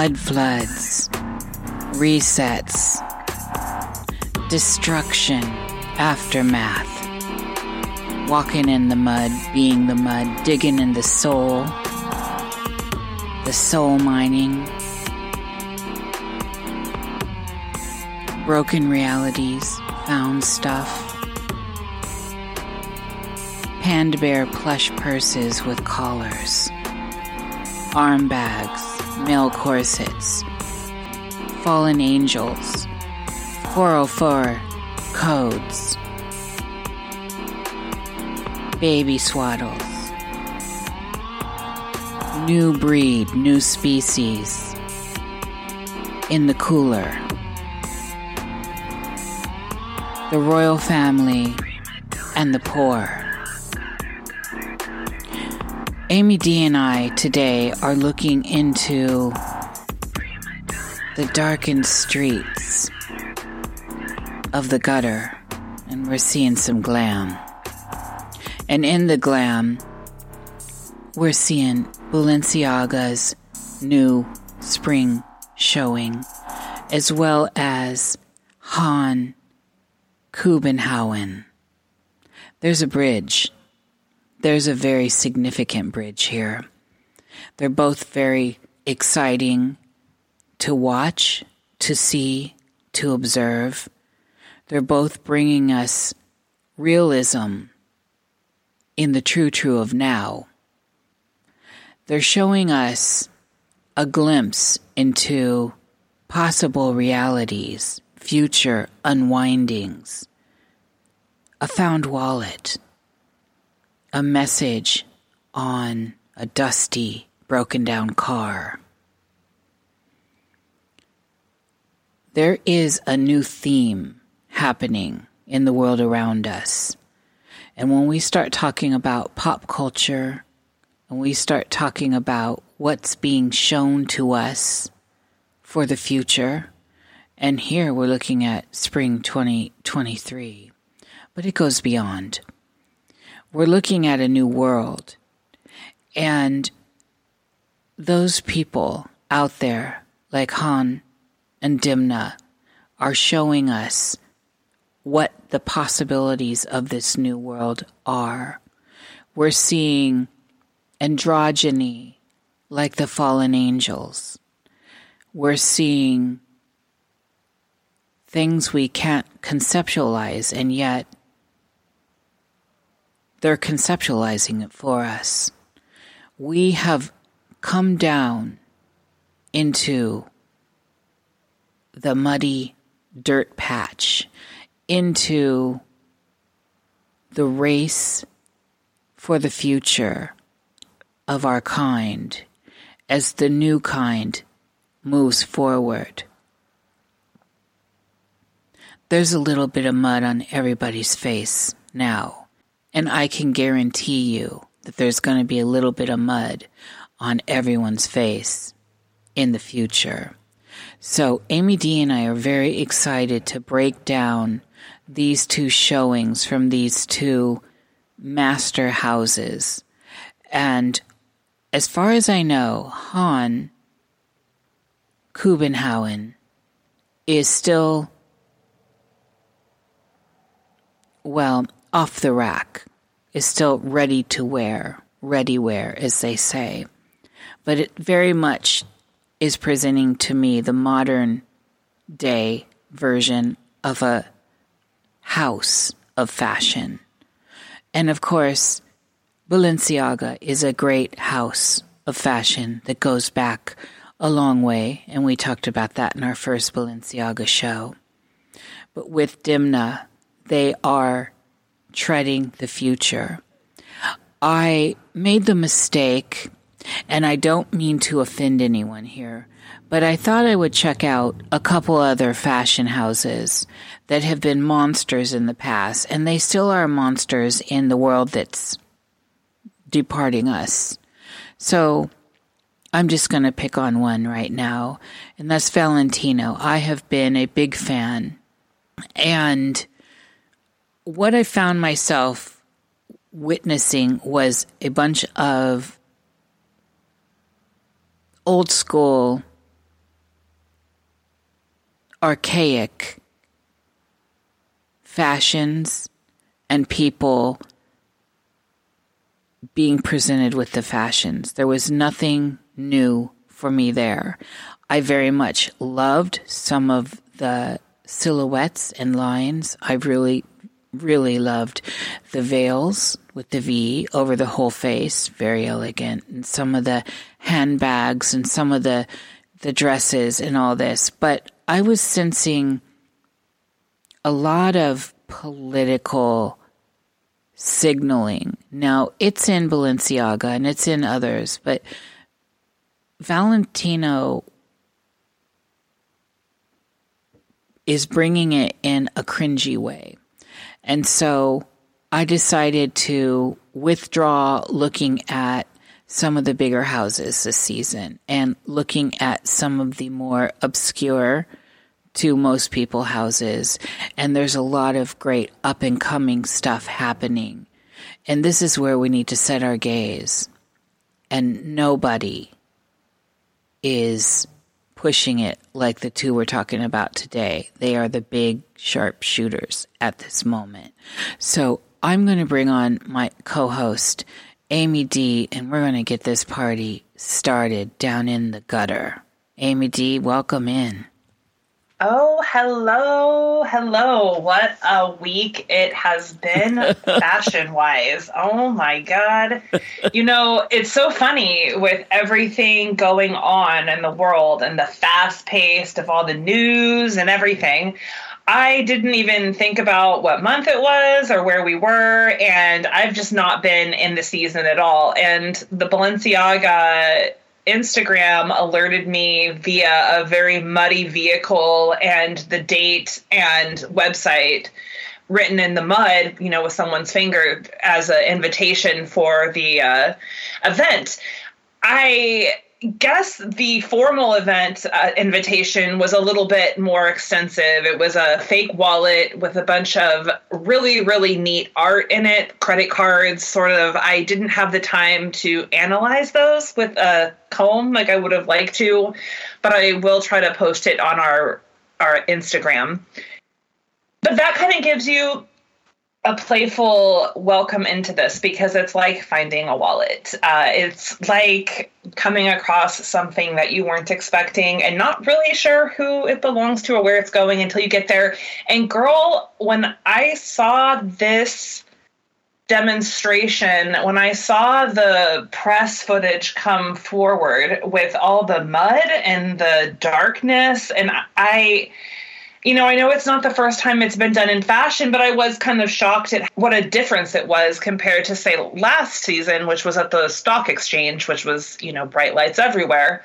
mud floods, resets, destruction, aftermath. Walking in the mud, being the mud, digging in the soul, the soul mining, broken realities, found stuff. Panda bear plush purses with collars, arm bags, male corsets, fallen angels, 404 codes, baby swaddles, new breed, new species in the cooler. The royal family and the poor. Amy D and I today are looking into the darkened streets of the gutter, and we're seeing some glam. And in the glam, we're seeing Balenciaga's new spring showing, as well as Han Kjøbenhavn. There's a bridge there's a very significant bridge here. They're both very exciting to watch, to see, to observe. They're both bringing us realism in the true true of now. They're showing us a glimpse into possible realities, future unwindings, a found wallet a message on a dusty, broken down car. There is a new theme happening in the world around us. And when we start talking about pop culture, and we start talking about what's being shown to us for the future, and here we're looking at spring 2023, but it goes beyond we're looking at a new world. And those people out there, like Han and Demna, are showing us what the possibilities of this new world are. We're seeing androgyny like the fallen angels. We're seeing things we can't conceptualize, and yet they're conceptualizing it for us. We have come down into the muddy dirt patch, into the race for the future of our kind as the new kind moves forward. There's a little bit of mud on everybody's face now. And I can guarantee you that there's going to be a little bit of mud on everyone's face in the future. So, Amy D and I are very excited to break down these two showings from these two master houses. And as far as I know, Han Kjøbenhavn is still, well, off the rack, is still ready to wear, ready wear, as they say. But it very much is presenting to me the modern day version of a house of fashion. And of course, Balenciaga is a great house of fashion that goes back a long way, and we talked about that in our first Balenciaga show. But with Demna, they are treading the future. I made the mistake, and I don't mean to offend anyone here, but I thought I would check out a couple other fashion houses that have been monsters in the past, and they still are monsters in the world that's departing us. So I'm just going to pick on one right now, and that's Valentino. I have been a big fan, and what I found myself witnessing was a bunch of old school archaic fashions and people being presented with the fashions. There was nothing new for me there. I very much loved some of the silhouettes and lines. I really, really loved the veils with the V over the whole face, very elegant, and some of the handbags and some of the the dresses and all this. But I was sensing a lot of political signaling. Now, it's in Balenciaga and it's in others, but Valentino is bringing it in a cringy way. And so I decided to withdraw looking at some of the bigger houses this season and looking at some of the more obscure to most people houses. And there's a lot of great up and coming stuff happening. And this is where we need to set our gaze. And nobody is pushing it like the two we're talking about today. They are the big sharp shooters at this moment. So I'm going to bring on my co host, Amy D, and we're going to get this party started down in the gutter. Amy D, welcome in. Oh, hello, hello. What a week it has been fashion wise. Oh my God. You know, it's so funny with everything going on in the world and the fast paced of all the news and everything. I didn't even think about what month it was or where we were, and I've just not been in the season at all. And the Balenciaga Instagram alerted me via a very muddy vehicle and the date and website written in the mud, you know, with someone's finger as an invitation for the uh, event. I guess the formal event uh, invitation was a little bit more extensive. It was a fake wallet with a bunch of really, really neat art in it, credit cards, sort of. I didn't have the time to analyze those with a comb like I would have liked to, but I will try to post it on our our Instagram. But that kind of gives you a playful welcome into this because it's like finding a wallet. Uh, it's like coming across something that you weren't expecting and not really sure who it belongs to or where it's going until you get there. And girl, when I saw this demonstration, when I saw the press footage come forward with all the mud and the darkness, and I you know, I know it's not the first time it's been done in fashion, but I was kind of shocked at what a difference it was compared to, say, last season, which was at the stock exchange, which was, you know, bright lights everywhere.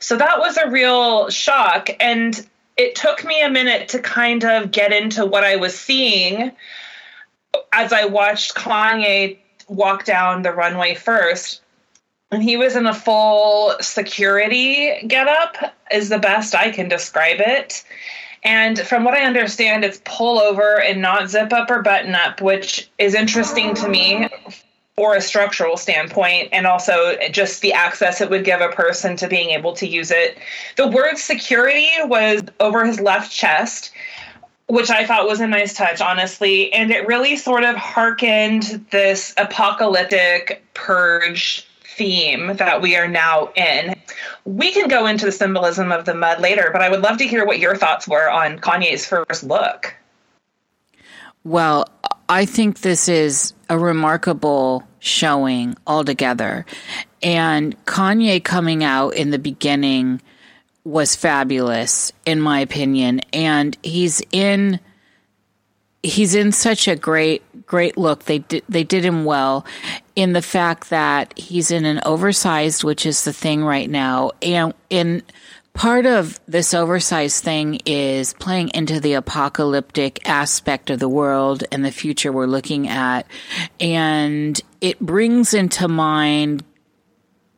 So that was a real shock. And it took me a minute to kind of get into what I was seeing as I watched Kanye walk down the runway first. And he was in a full security getup, is the best I can describe it and from what I understand, it's pull over and not zip up or button up, which is interesting to me for a structural standpoint and also just the access it would give a person to being able to use it. The word security was over his left chest, which I thought was a nice touch, honestly. And it really sort of harkened this apocalyptic purge theme that we are now in. We can go into the symbolism of the mud later, but I would love to hear what your thoughts were on Kanye's first look. Well, I think this is a remarkable showing altogether. And Kanye coming out in the beginning was fabulous, in my opinion. And he's in he's in such a great great look. They did they did him well in the fact that he's in an oversized, which is the thing right now, and in part of this oversized thing is playing into the apocalyptic aspect of the world and the future we're looking at, and it brings into mind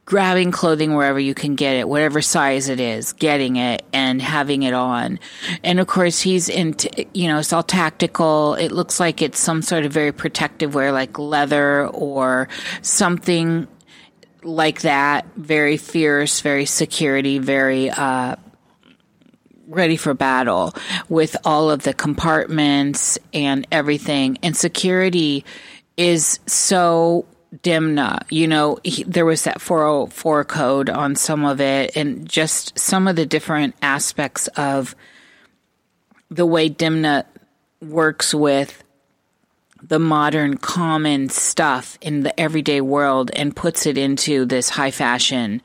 grabbing clothing wherever you can get it, whatever size it is, getting it and having it on. And of course, he's in, you know, it's all tactical. It looks like it's some sort of very protective wear, like leather or something like that. Very fierce, very security, very, uh, ready for battle with all of the compartments and everything. And security is so Demna. You know, he, there was that 404 code on some of it, and just some of the different aspects of the way Demna works with the modern common stuff in the everyday world and puts it into this high fashion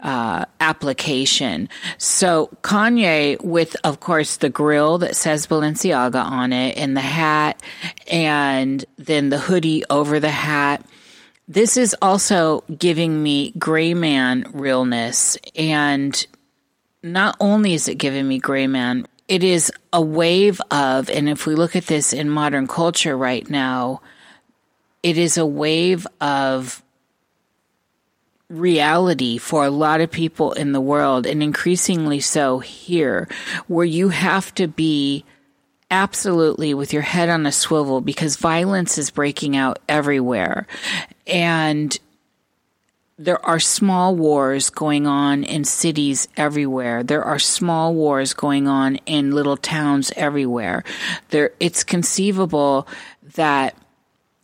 uh, application. So Kanye, with of course the grill that says Balenciaga on it, and the hat, and then the hoodie over the hat. This is also giving me gray man realness. And not only is it giving me gray man, it is a wave of, and if we look at this in modern culture right now, it is a wave of reality for a lot of people in the world, and increasingly so here, where you have to be absolutely with your head on a swivel because violence is breaking out everywhere. And there are small wars going on in cities everywhere. There are small wars going on in little towns everywhere. There, it's conceivable that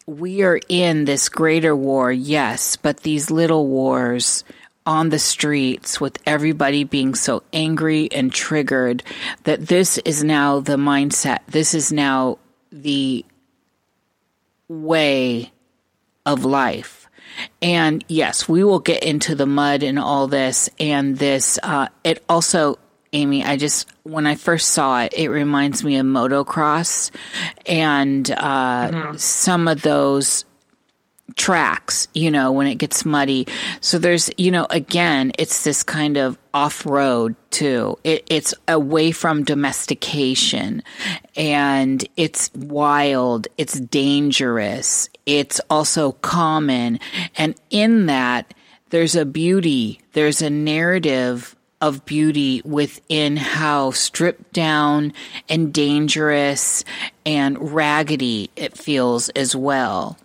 we are in this greater war, yes, but these little wars on the streets with everybody being so angry and triggered that this is now the mindset. This is now the way of life. And yes, we will get into the mud and all this. And this, uh, it also, Amy, I just, when I first saw it, it reminds me of motocross and uh, mm-hmm. some of those tracks, you know, when it gets muddy. So there's, you know, again, it's this kind of off road too. It, it's away from domestication and it's wild. It's dangerous. It's also common. And in that, there's a beauty. There's a narrative of beauty within how stripped down and dangerous and raggedy it feels as well.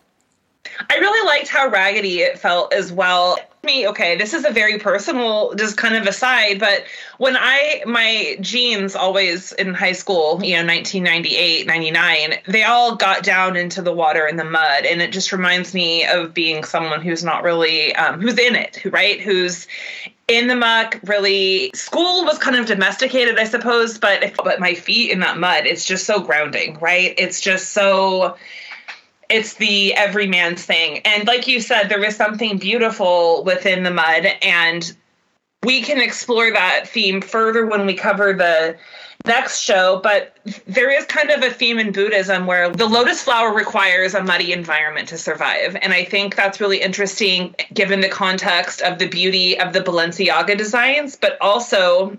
I really liked how raggedy it felt as well. Me, okay, this is a very personal, just kind of aside, but when I, my jeans always in high school, you know, 1998, 99, they all got down into the water and the mud. And it just reminds me of being someone who's not really, um, who's in it, right? Who's in the muck really school was kind of domesticated i suppose but if, but my feet in that mud it's just so grounding right it's just so it's the everyman's thing. And like you said, there is something beautiful within the mud, and we can explore that theme further when we cover the next show. But there is kind of a theme in Buddhism where the lotus flower requires a muddy environment to survive. And I think that's really interesting given the context of the beauty of the Balenciaga designs, but also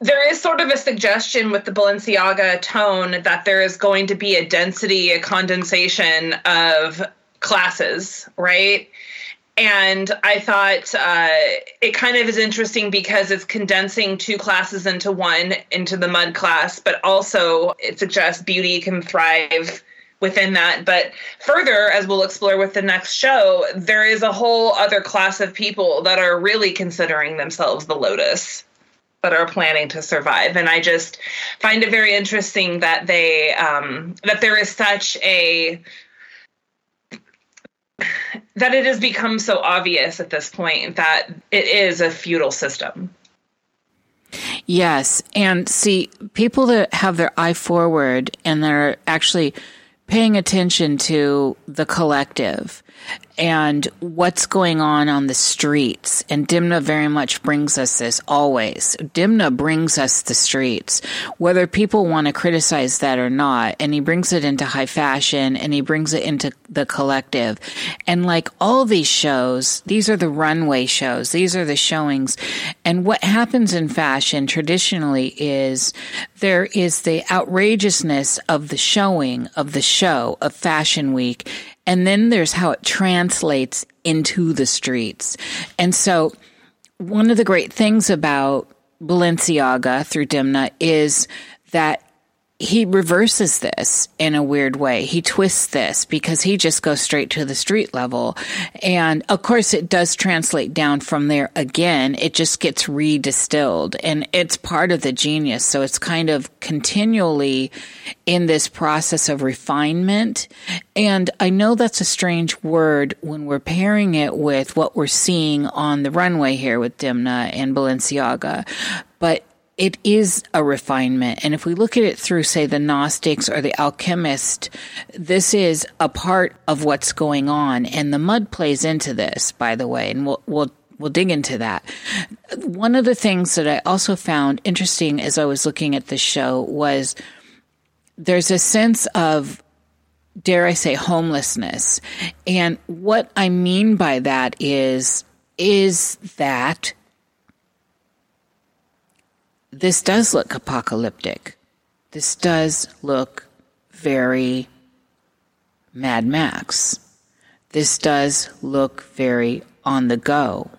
there is sort of a suggestion with the Balenciaga tone that there is going to be a density, a condensation of classes, right? And I thought uh, it kind of is interesting because it's condensing two classes into one, into the mud class, but also it suggests beauty can thrive within that. But further, as we'll explore with the next show, there is a whole other class of people that are really considering themselves the lotus that are planning to survive. And I just find it very interesting that they um, that there is such a that it has become so obvious at this point that it is a feudal system. Yes. And see, people that have their eye forward and they're actually paying attention to the collective and what's going on on the streets. And Demna very much brings us this always. Demna brings us the streets, whether people want to criticize that or not. And he brings it into high fashion and he brings it into the collective. And like all these shows, these are the runway shows. These are the showings. And what happens in fashion traditionally is there is the outrageousness of the showing of the show of Fashion Week and then there's how it translates into the streets. And so one of the great things about Balenciaga through Demna is that he reverses this in a weird way. He twists this because he just goes straight to the street level. And of course, it does translate down from there again. It just gets redistilled and it's part of the genius. So it's kind of continually in this process of refinement. And I know that's a strange word when we're pairing it with what we're seeing on the runway here with Demna and Balenciaga. But it is a refinement. And if we look at it through, say, the Gnostics or the alchemist, this is a part of what's going on. And the mud plays into this, by the way, and we'll, we'll, we'll dig into that. One of the things that I also found interesting as I was looking at the show was there's a sense of dare I say homelessness. And what I mean by that is is that this does look apocalyptic. This does look very Mad Max. This does look very on the go.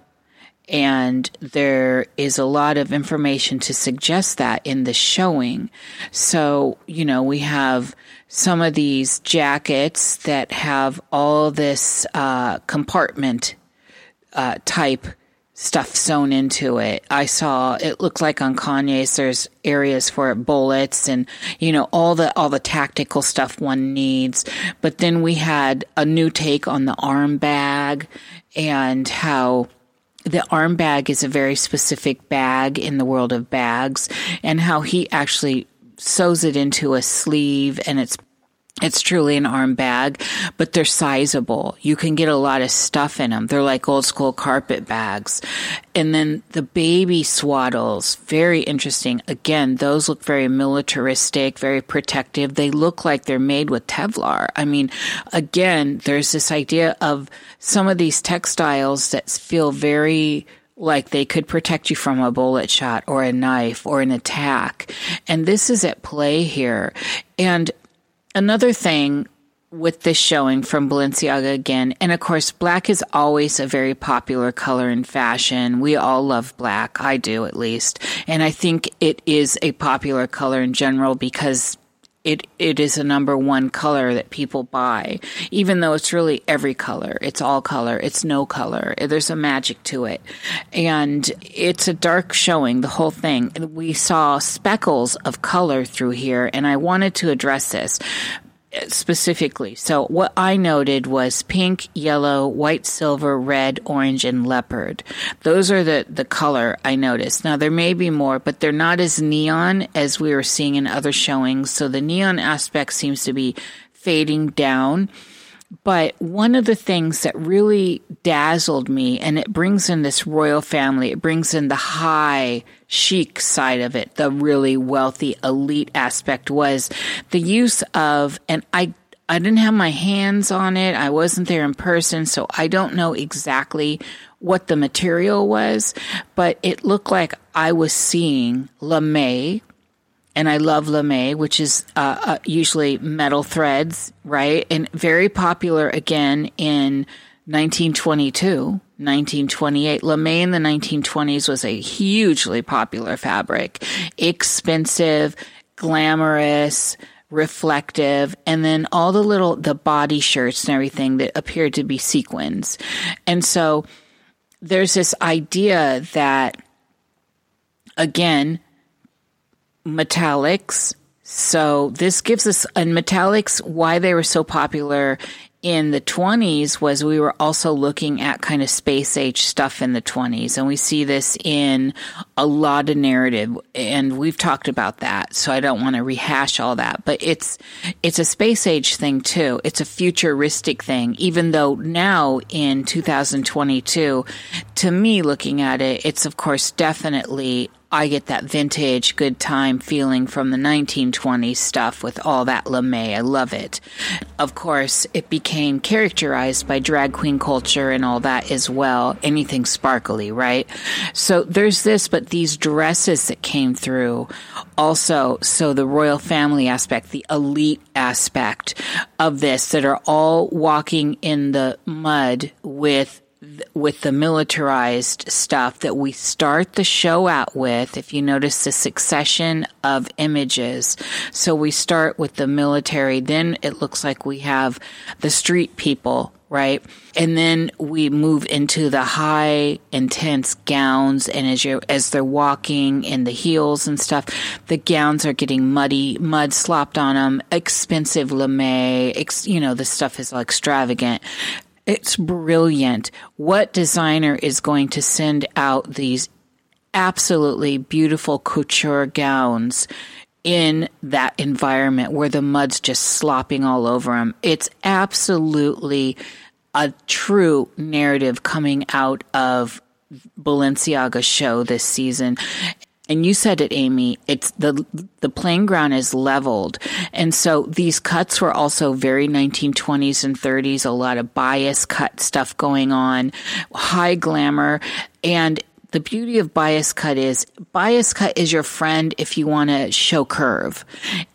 And there is a lot of information to suggest that in the showing. So, you know, we have some of these jackets that have all this uh, compartment uh, type stuff sewn into it. I saw it looked like on Kanye's there's areas for it, bullets and you know all the all the tactical stuff one needs. But then we had a new take on the arm bag and how the arm bag is a very specific bag in the world of bags and how he actually sews it into a sleeve and it's it's truly an arm bag, but they're sizable. You can get a lot of stuff in them. They're like old school carpet bags. And then the baby swaddles, very interesting. Again, those look very militaristic, very protective. They look like they're made with Kevlar. I mean, again, there's this idea of some of these textiles that feel very like they could protect you from a bullet shot or a knife or an attack. And this is at play here. And Another thing with this showing from Balenciaga again, and of course, black is always a very popular color in fashion. We all love black. I do at least. And I think it is a popular color in general because it it is a number one color that people buy, even though it's really every color. It's all color. It's no color. There's a magic to it, and it's a dark showing. The whole thing. We saw speckles of color through here, and I wanted to address this specifically. So what I noted was pink, yellow, white, silver, red, orange, and leopard. Those are the, the color I noticed. Now there may be more, but they're not as neon as we were seeing in other showings. So the neon aspect seems to be fading down. But one of the things that really dazzled me, and it brings in this royal family, it brings in the high, chic side of it, the really wealthy, elite aspect was the use of, and I I didn't have my hands on it. I wasn't there in person, so I don't know exactly what the material was, but it looked like I was seeing lame, and I love lame, which is uh, uh, usually metal threads, right? And very popular again in 1922, 1928. Lame in the 1920s was a hugely popular fabric, expensive, glamorous, reflective, and then all the little the body shirts and everything that appeared to be sequins. And so there's this idea that again metallics. So this gives us and metallics why they were so popular in the 20s was we were also looking at kind of space age stuff in the 20s and we see this in a lot of narrative and we've talked about that. So I don't want to rehash all that but it's it's a space age thing too. It's a futuristic thing even though now in 2022 to me looking at it it's of course definitely I get that vintage good time feeling from the 1920s stuff with all that lame. I love it. Of course, it became characterized by drag queen culture and all that as well. Anything sparkly, right? So there's this, but these dresses that came through also, so the royal family aspect, the elite aspect of this that are all walking in the mud with with the militarized stuff that we start the show out with. If you notice the succession of images. So we start with the military, then it looks like we have the street people right? And then we move into the high intense gowns and as you as they're walking in the heels and stuff, the gowns are getting muddy, mud slopped on them, expensive lame, ex, you know, the stuff is extravagant. It's brilliant. What designer is going to send out these absolutely beautiful couture gowns in that environment where the mud's just slopping all over them? It's absolutely a true narrative coming out of Balenciaga's show this season and you said it, Amy. It's the the playing ground is leveled, and so these cuts were also very 1920s and 30s. A lot of bias cut stuff going on, high glamour, and the beauty of bias cut is bias cut is your friend if you want to show curve,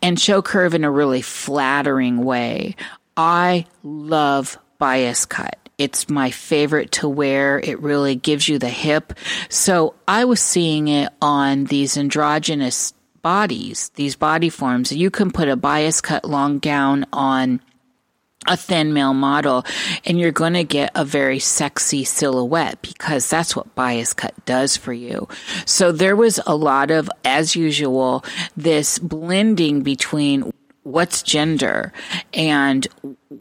and show curve in a really flattering way. I love bias cut. It's my favorite to wear. It really gives you the hip. So I was seeing it on these androgynous bodies, these body forms. You can put a bias cut long gown on a thin male model and you're going to get a very sexy silhouette because that's what bias cut does for you. So there was a lot of, as usual, this blending between what's gender and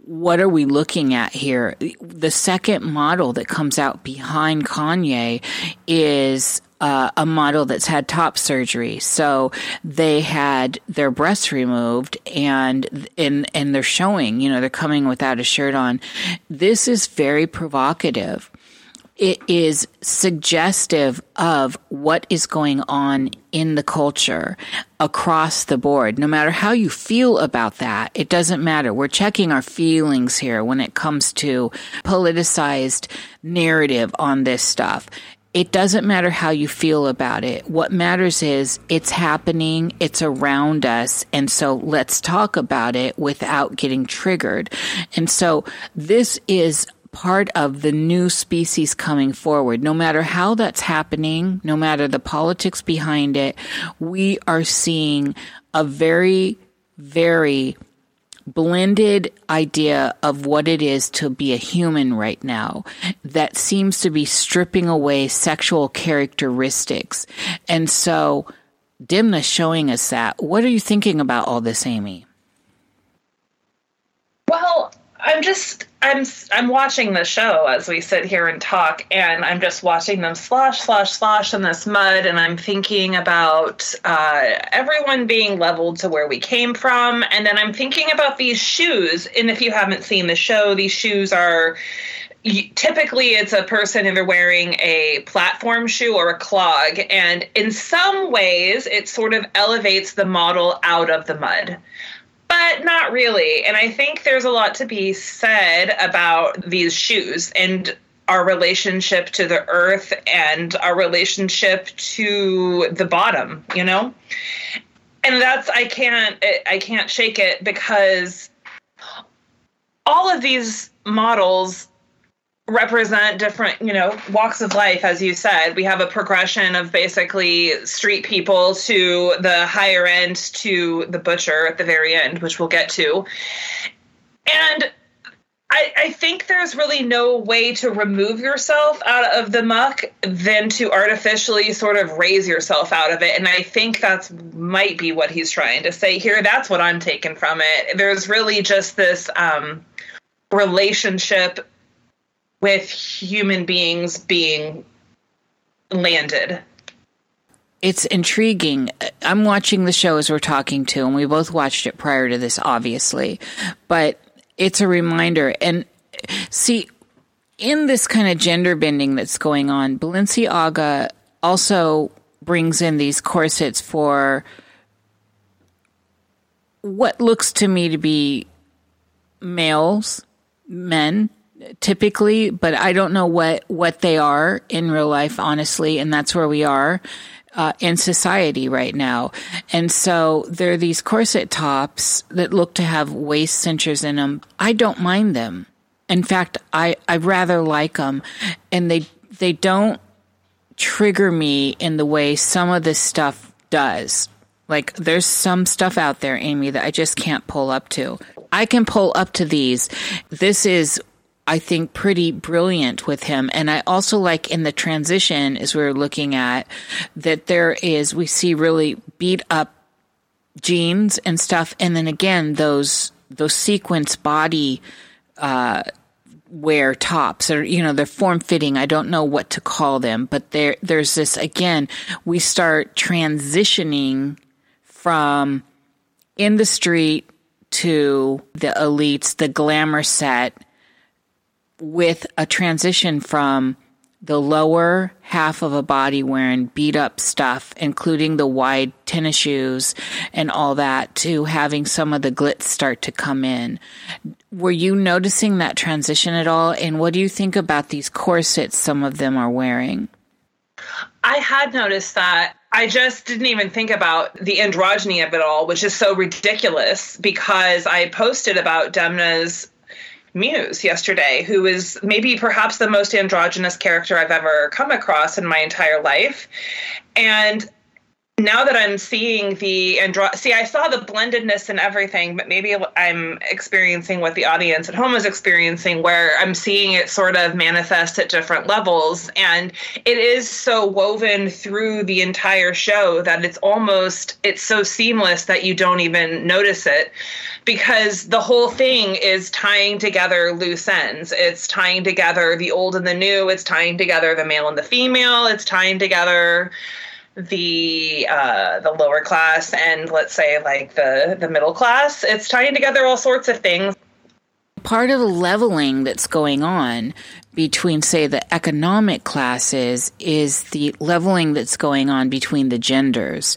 what are we looking at here? The second model that comes out behind Kanye is uh, a model that's had top surgery. So they had their breasts removed and, and, and they're showing, you know, they're coming without a shirt on. This is very provocative it is suggestive of what is going on in the culture across the board. No matter how you feel about that, it doesn't matter. We're checking our feelings here when it comes to politicized narrative on this stuff. It doesn't matter how you feel about it. What matters is it's happening, it's around us, and so let's talk about it without getting triggered. And so this is part of the new species coming forward. No matter how that's happening, no matter the politics behind it, we are seeing a very, very blended idea of what it is to be a human right now that seems to be stripping away sexual characteristics. And so, Demna showing us that. What are you thinking about all this, Amy? Well, I'm just I'm I'm watching the show as we sit here and talk, and I'm just watching them slosh, slosh, slosh in this mud, and I'm thinking about uh, everyone being leveled to where we came from, and then I'm thinking about these shoes. And if you haven't seen the show, these shoes are typically it's a person either wearing a platform shoe or a clog, and in some ways it sort of elevates the model out of the mud but not really. And I think there's a lot to be said about these shoes and our relationship to the earth and our relationship to the bottom, you know? And that's I can't I can't shake it because all of these models represent different, you know, walks of life, as you said. We have a progression of basically street people to the higher end to the butcher at the very end, which we'll get to. And I, I, think there's really no way to remove yourself out of the muck than to artificially sort of raise yourself out of it. And I think that's might be what he's trying to say here. That's what I'm taking from it. There's really just this um, relationship with human beings being landed. It's intriguing. I'm watching the show as we're talking to, and we both watched it prior to this, obviously. But it's a reminder. And see, in this kind of gender bending that's going on, Balenciaga also brings in these corsets for what looks to me to be males, men, typically, but I don't know what, what they are in real life, honestly. And that's where we are. Uh, in society right now. And so there are these corset tops that look to have waist cinchers in them. I don't mind them. In fact, I, I rather like them and they, they don't trigger me in the way some of this stuff does. Like there's some stuff out there, Amy, that I just can't pull up to. I can pull up to these. This is I think pretty brilliant with him. And I also like in the transition as we are looking at that there is we see really beat up jeans and stuff and then again those those sequence body uh wear tops or you know they're form fitting i don't know what to call them but there there's this again we start transitioning from in the street to the elites the glamour set with a transition from the lower half of a body wearing beat up stuff, including the wide tennis shoes and all that, to having some of the glitz start to come in. Were you noticing that transition at all? And what do you think about these corsets some of them are wearing? I had noticed that. I just didn't even think about the androgyny of it all, which is so ridiculous because I posted about Demna's Muse yesterday, who is maybe perhaps the most androgynous character I've ever come across in my entire life. And now that I'm seeing the andro see, I saw the blendedness and everything, but maybe I'm experiencing what the audience at home is experiencing, where I'm seeing it sort of manifest at different levels, and it is so woven through the entire show that it's almost it's so seamless that you don't even notice it, because the whole thing is tying together loose ends. It's tying together the old and the new. It's tying together the male and the female. It's tying together the uh, the lower class and let's say like the the middle class. It's tying together all sorts of things. Part of the leveling that's going on between, say, the economic classes is the leveling that's going on between the genders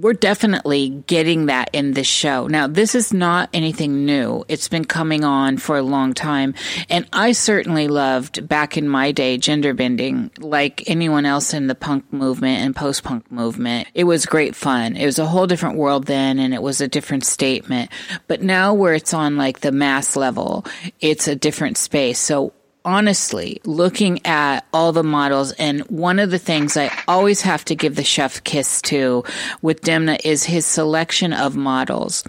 we're definitely getting that in this show. Now, this is not anything new. It's been coming on for a long time. And I certainly loved back in my day gender bending like anyone else in the punk movement and post punk movement. It was great fun. It was a whole different world then and it was a different statement. But now where it's on like the mass level, it's a different space. So honestly looking at all the models and one of the things I always have to give the chef kiss to with Demna is his selection of models.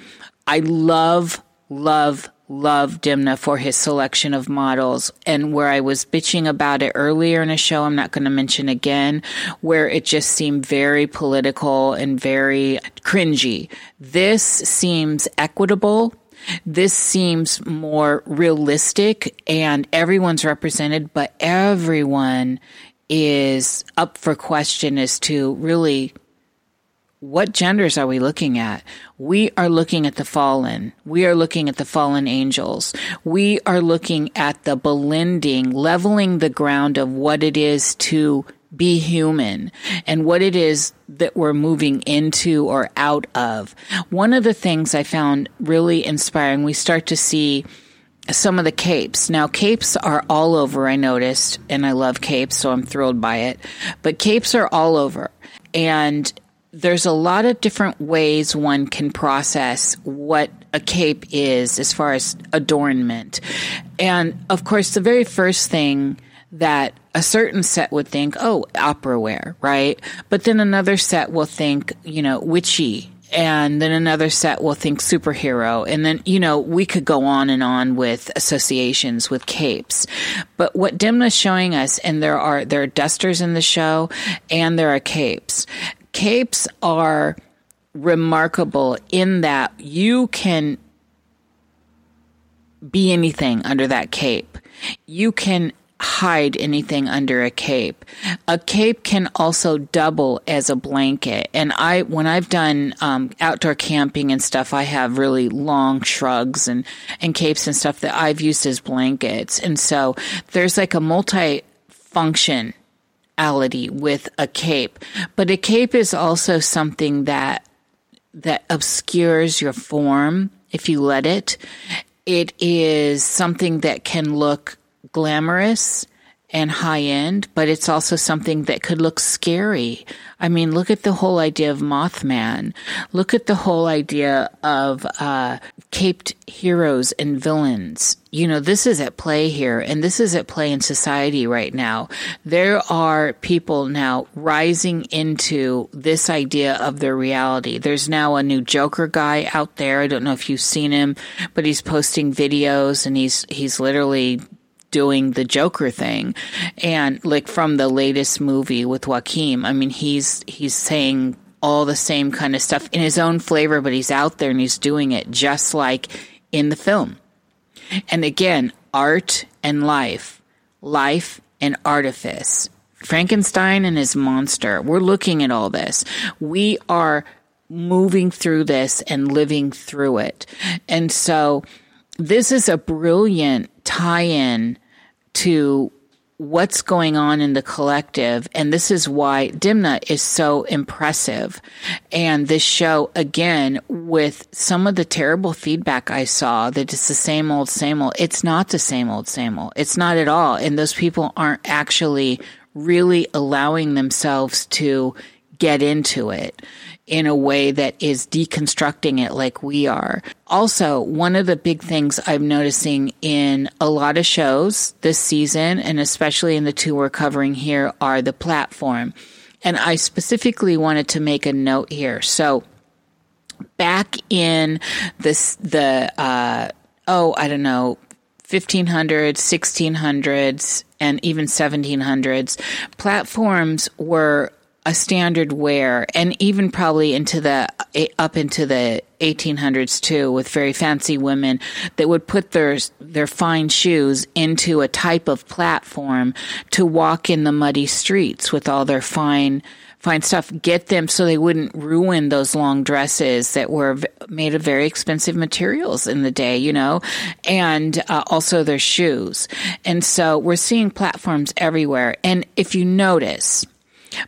I love, love, love Demna for his selection of models and where I was bitching about it earlier in a show I'm not going to mention again where it just seemed very political and very cringy. This seems equitable this seems more realistic and everyone's represented, but everyone is up for question as to really what genders are we looking at? We are looking at the fallen. We are looking at the fallen angels. We are looking at the blending, leveling the ground of what it is to be human and what it is that we're moving into or out of. One of the things I found really inspiring, we start to see some of the capes. Now, capes are all over, I noticed, and I love capes, so I'm thrilled by it. But capes are all over. And there's a lot of different ways one can process what a cape is as far as adornment. And of course, the very first thing that a certain set would think, oh, opera wear, right? But then another set will think, you know, witchy. And then another set will think superhero. And then, you know, we could go on and on with associations with capes. But what Demna's showing us, and there are, there are dusters in the show and there are capes. Capes are remarkable in that you can be anything under that cape. You can hide anything under a cape. A cape can also double as a blanket. And I, when I've done um, outdoor camping and stuff, I have really long shrugs and, and capes and stuff that I've used as blankets. And so there's like a multi functionality with a cape. But a cape is also something that that obscures your form if you let it. It is something that can look glamorous and high end, but it's also something that could look scary. I mean, look at the whole idea of Mothman. Look at the whole idea of uh, caped heroes and villains. You know, this is at play here, and this is at play in society right now. There are people now rising into this idea of their reality. There's now a new Joker guy out there. I don't know if you've seen him, but he's posting videos and he's he's literally doing the Joker thing. And like from the latest movie with Joaquin, I mean, he's, he's saying all the same kind of stuff in his own flavor, but he's out there and he's doing it just like in the film. And again, art and life, life and artifice. Frankenstein and his monster. We're looking at all this. We are moving through this and living through it. And so this is a brilliant tie in to what's going on in the collective. And this is why Demna is so impressive. And this show, again, with some of the terrible feedback I saw that it's the same old, same old, it's not the same old, same old. It's not at all. And those people aren't actually really allowing themselves to get into it in a way that is deconstructing it like we are. Also, one of the big things I'm noticing in a lot of shows this season, and especially in the two we're covering here, are the platform. And I specifically wanted to make a note here. So, back in this, the, uh, oh, I don't know, 1500s, 1600s, and even 1700s, platforms were a standard wear and even probably into the up into the 1800s too with very fancy women that would put their their fine shoes into a type of platform to walk in the muddy streets with all their fine fine stuff. Get them so they wouldn't ruin those long dresses that were made of very expensive materials in the day you know and uh, also their shoes. And so we're seeing platforms everywhere. And if you notice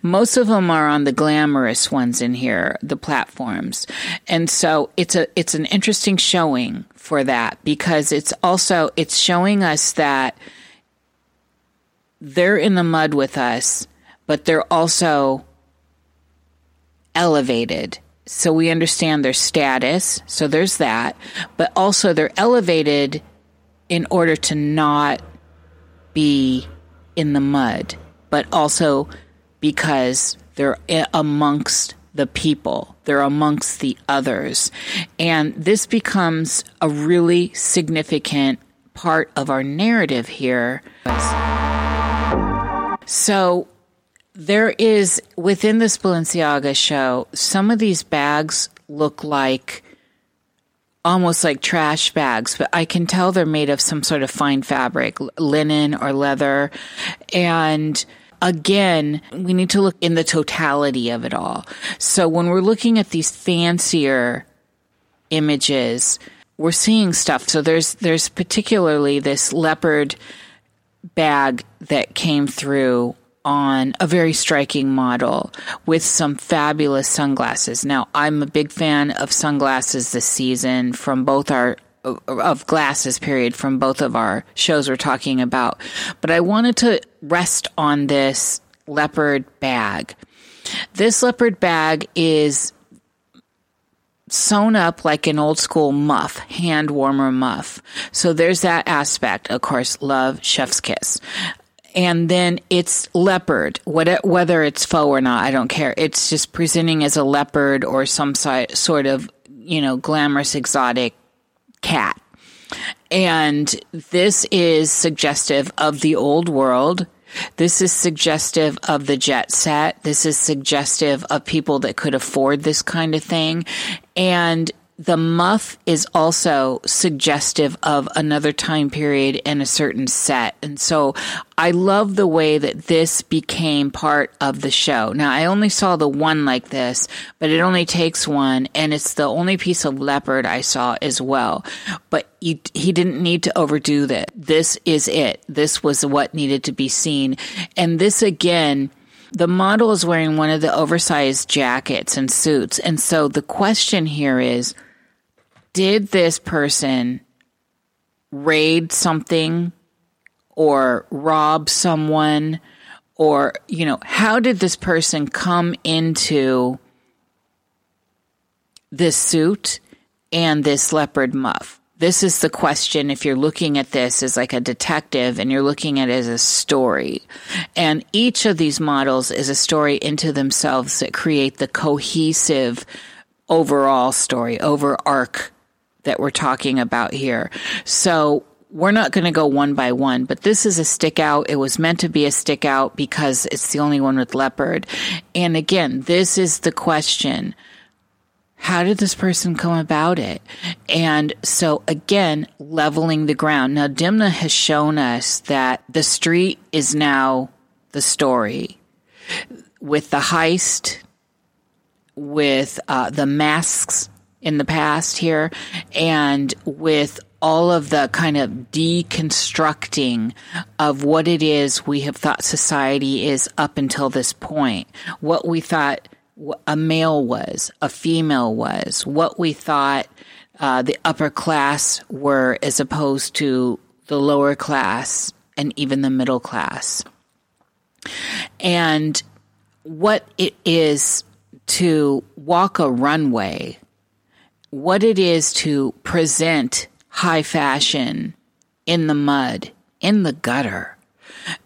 most of them are on the glamorous ones in here, the platforms. And so it's a it's an interesting showing for that because it's also it's showing us that they're in the mud with us, but they're also elevated. So we understand their status. So there's that. But also they're elevated in order to not be in the mud, but also because they're amongst the people, they're amongst the others. And this becomes a really significant part of our narrative here. So, there is within this Balenciaga show, some of these bags look like almost like trash bags, but I can tell they're made of some sort of fine fabric, linen or leather. And again, we need to look in the totality of it all. So when we're looking at these fancier images, we're seeing stuff. So there's there's particularly this leopard bag that came through on a very striking model with some fabulous sunglasses. Now, I'm a big fan of sunglasses this season from both our of glasses period from both of our shows we're talking about. But I wanted to rest on this leopard bag. This leopard bag is sewn up like an old school muff, hand warmer muff. So there's that aspect. Of course, love, chef's kiss. And then it's leopard, whether it's faux or not, I don't care. It's just presenting as a leopard or some sort of, you know, glamorous exotic cat. And this is suggestive of the old world. This is suggestive of the jet set. This is suggestive of people that could afford this kind of thing. And the muff is also suggestive of another time period and a certain set. And so I love the way that this became part of the show. Now, I only saw the one like this, but it only takes one, and it's the only piece of leopard I saw as well. But he, didn't need to overdo that. This is it. This was what needed to be seen. And this again, the model is wearing one of the oversized jackets and suits. And so the question here is, did this person raid something or rob someone or you know how did this person come into this suit and this leopard muff this is the question if you're looking at this as like a detective and you're looking at it as a story. And each of these models is a story into themselves that create the cohesive overall story, over arc that we're talking about here. So we're not going to go one by one, but this is a stick out. It was meant to be a stick out because it's the only one with leopard. And again, this is the question how did this person come about it? And so again, leveling the ground. Now, Demna has shown us that the street is now the story with the heist, with uh, the masks in the past here, and with all of the kind of deconstructing of what it is we have thought society is up until this point, what we thought a male was, a female was, what we thought uh, the upper class were as opposed to the lower class and even the middle class. And what it is to walk a runway, what it is to present high fashion in the mud, in the gutter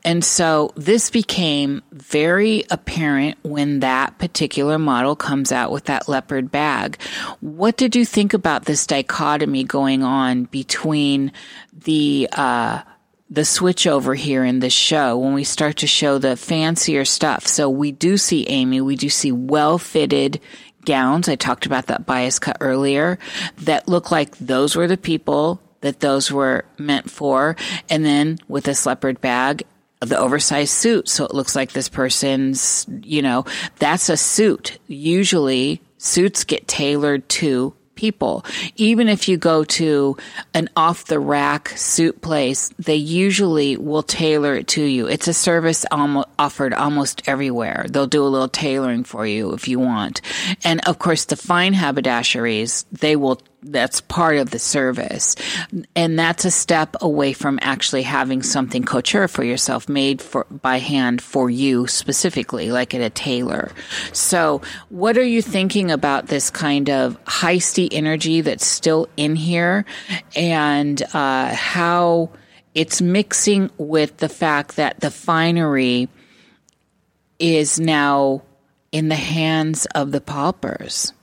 and so this became very apparent when that particular model comes out with that leopard bag. What did you think about this dichotomy going on between the, uh, the switch over here in this show when we start to show the fancier stuff. So we do see Amy, we do see well fitted gowns. I talked about that bias cut earlier that look like those were the people that those were meant for. And then with this leopard bag, the oversized suit. So it looks like this person's, you know, that's a suit. Usually suits get tailored to people. Even if you go to an off the rack suit place, they usually will tailor it to you. It's a service almost offered almost everywhere. They'll do a little tailoring for you if you want. And of course, the fine haberdasheries, they will that's part of the service. And that's a step away from actually having something couture for yourself made for by hand for you specifically, like at a tailor. So what are you thinking about this kind of heisty energy that's still in here and uh, how it's mixing with the fact that the finery is now in the hands of the paupers?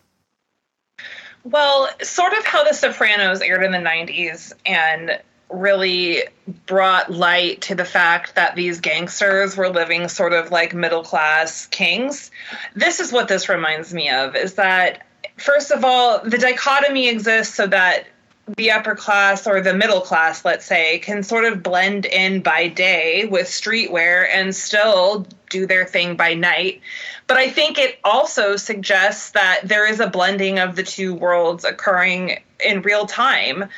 Well, sort of how The Sopranos aired in the 90s and really brought light to the fact that these gangsters were living sort of like middle class kings. This is what this reminds me of is that first of all, the dichotomy exists so that the upper class or the middle class, let's say, can sort of blend in by day with streetwear and still do their thing by night. But I think it also suggests that there is a blending of the two worlds occurring in real time.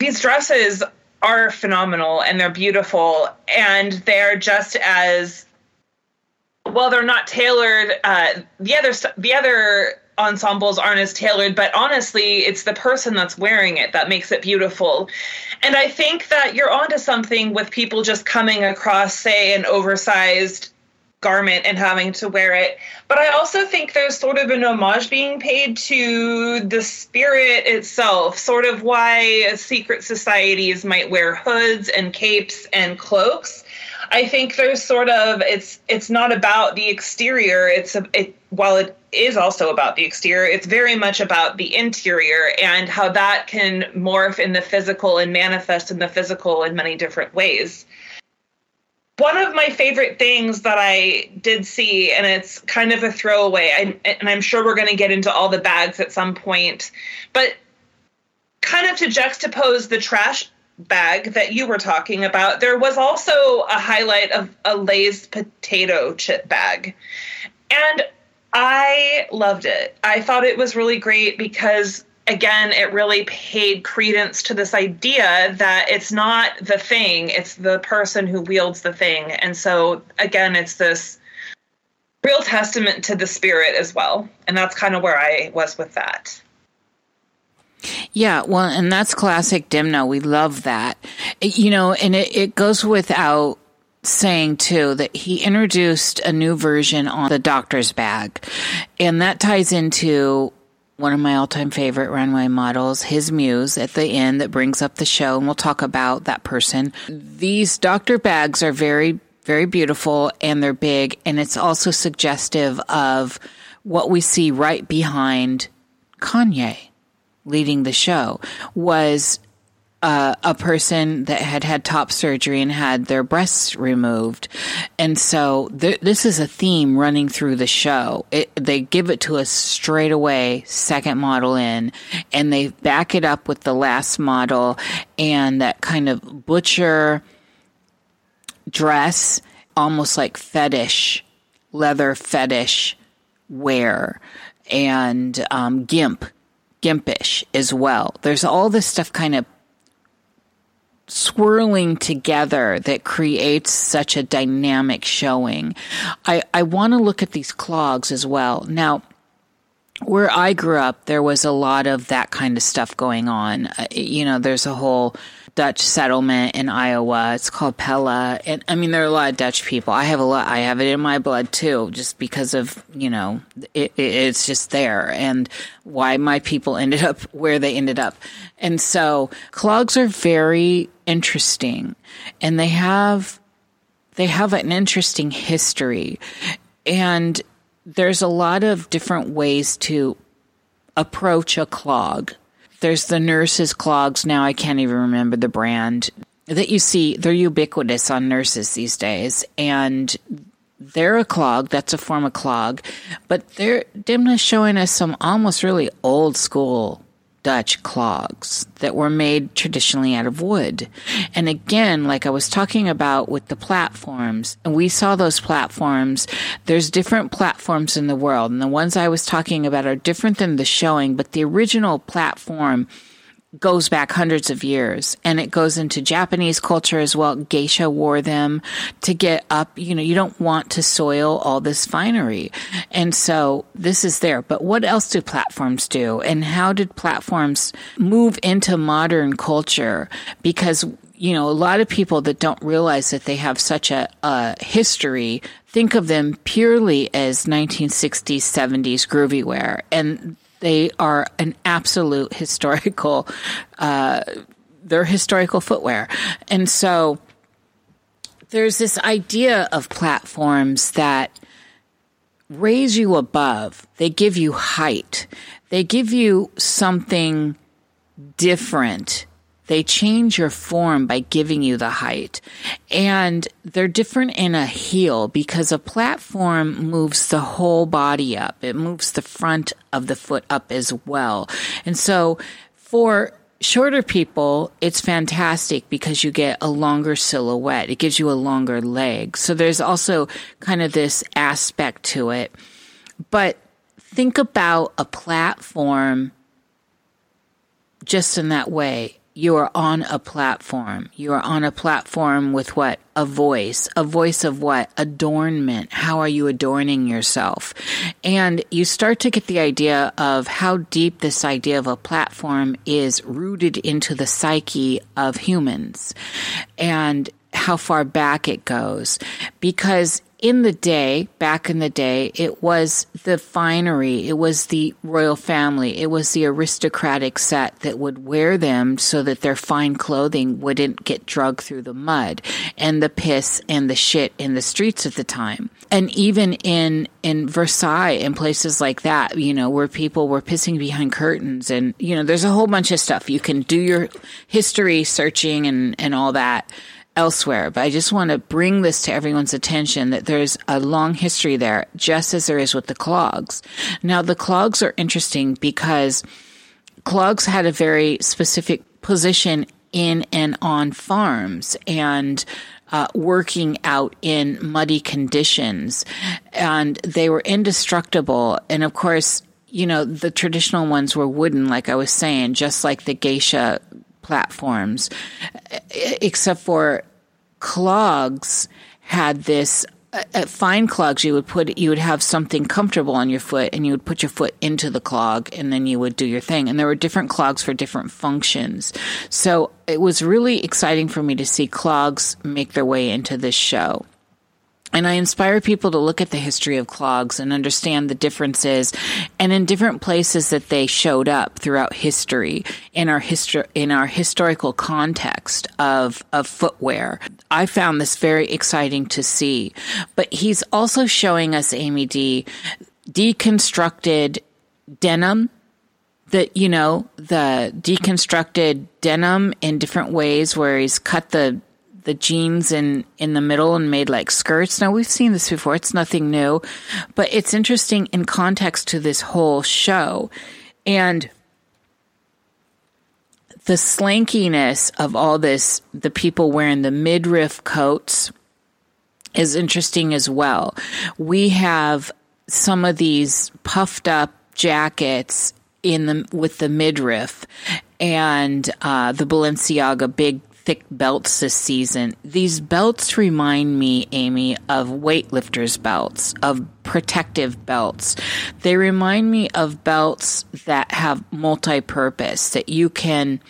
These dresses are phenomenal and they're beautiful and they're just as well they're not tailored uh, the other the other ensembles aren't as tailored, but honestly, it's the person that's wearing it that makes it beautiful. And I think that you're onto something with people just coming across, say, an oversized garment and having to wear it. But I also think there's sort of an homage being paid to the spirit itself, sort of why secret societies might wear hoods and capes and cloaks. I think there's sort of it's it's not about the exterior. It's a, it while it is also about the exterior, it's very much about the interior and how that can morph in the physical and manifest in the physical in many different ways. One of my favorite things that I did see, and it's kind of a throwaway, I, and I'm sure we're going to get into all the bags at some point, but kind of to juxtapose the trash bag that you were talking about, there was also a highlight of a Lay's potato chip bag. And I loved it. I thought it was really great because again, it really paid credence to this idea that it's not the thing, it's the person who wields the thing. And so, again, it's this real testament to the spirit as well. And that's kind of where I was with that. Yeah, well, and that's classic Demna. We love that. You know, and it, it goes without saying too that he introduced a new version on the doctor's bag. And that ties into one of my all time favorite runway models, his muse at the end that brings up the show. And we'll talk about that person. These doctor bags are very, very beautiful and they're big. And it's also suggestive of what we see right behind Kanye leading the show was uh, a person that had had top surgery and had their breasts removed. And so th- this is a theme running through the show. It, they give it to us straight away, second model in, and they back it up with the last model and that kind of butcher dress, almost like fetish, leather fetish wear, and um, gimp, gimpish as well. There's all this stuff kind of swirling together that creates such a dynamic showing. I, I want to look at these clogs as well. Now, where I grew up, there was a lot of that kind of stuff going on. Uh, you know, there's a whole Dutch settlement in Iowa. It's called Pella. And I mean, there are a lot of Dutch people. I have a lot, I have it in my blood too, just because of, you know, it, it, it's just there and why my people ended up where they ended up. And so clogs are very interesting and they have, they have an interesting history and there's a lot of different ways to approach a clog. There's the nurses' clogs now. I can't even remember the brand that you see. They're ubiquitous on nurses these days, and they're a clog. That's a form of clog, but they're Demna showing us some almost really old school Dutch clogs that were made traditionally out of wood. And again, like I was talking about with the platforms, and we saw those platforms, there's different platforms in the world. And the ones I was talking about are different than the showing, but the original platform goes back hundreds of years and it goes into Japanese culture as well. Geisha wore them to get up. You know, you don't want to soil all this finery. And so this is there. But what else do platforms do? And how did platforms move into modern culture? Because you know, a lot of people that don't realize that they have such a, a history think of them purely as 1960s, 70s groovy wear. And they are an absolute historical, uh, they're historical footwear. And so there's this idea of platforms that raise you above. They give you height. They give you something different they change your form by giving you the height. And they're different in a heel because a platform moves the whole body up. It moves the front of the foot up as well. And so for shorter people, it's fantastic because you get a longer silhouette. It gives you a longer leg. So there's also kind of this aspect to it. But think about a platform just in that way you are on a platform. You are on a platform with what? A voice. A voice of what? Adornment. How are you adorning yourself? And you start to get the idea of how deep this idea of a platform is rooted into the psyche of humans and how far back it goes. Because in the day, back in the day, it was the finery, it was the royal family, it was the aristocratic set that would wear them so that their fine clothing wouldn't get drugged through the mud and the piss and the shit in the streets at the time. And even in, in Versailles and places like that, you know, where people were pissing behind curtains and, you know, there's a whole bunch of stuff. You can do your history searching and, and all that elsewhere, but I just want to bring this to everyone's attention that there's a long history there, just as there is with the clogs. Now, the clogs are interesting because clogs had a very specific position in and on farms and uh, working out in muddy conditions, and they were indestructible. And of course, you know, the traditional ones were wooden, like I was saying, just like the geisha platforms, except for clogs had this at fine clogs you would put you would have something comfortable on your foot and you would put your foot into the clog and then you would do your thing. And there were different clogs for different functions. So it was really exciting for me to see clogs make their way into this show and I inspire people to look at the history of clogs and understand the differences and in different places that they showed up throughout history in our history, in our historical context of, of footwear. I found this very exciting to see, but he's also showing us, Amy D, deconstructed denim that you know the deconstructed denim in different ways where he's cut the the jeans in in the middle and made like skirts. Now we've seen this before; it's nothing new, but it's interesting in context to this whole show, and the slankiness of all this. The people wearing the midriff coats is interesting as well. We have some of these puffed up jackets in the with the midriff and uh, the Balenciaga big thick belts this season. These belts remind me, Amy, of weightlifters' belts, of protective belts. They remind me of belts that have multi purpose, that you can,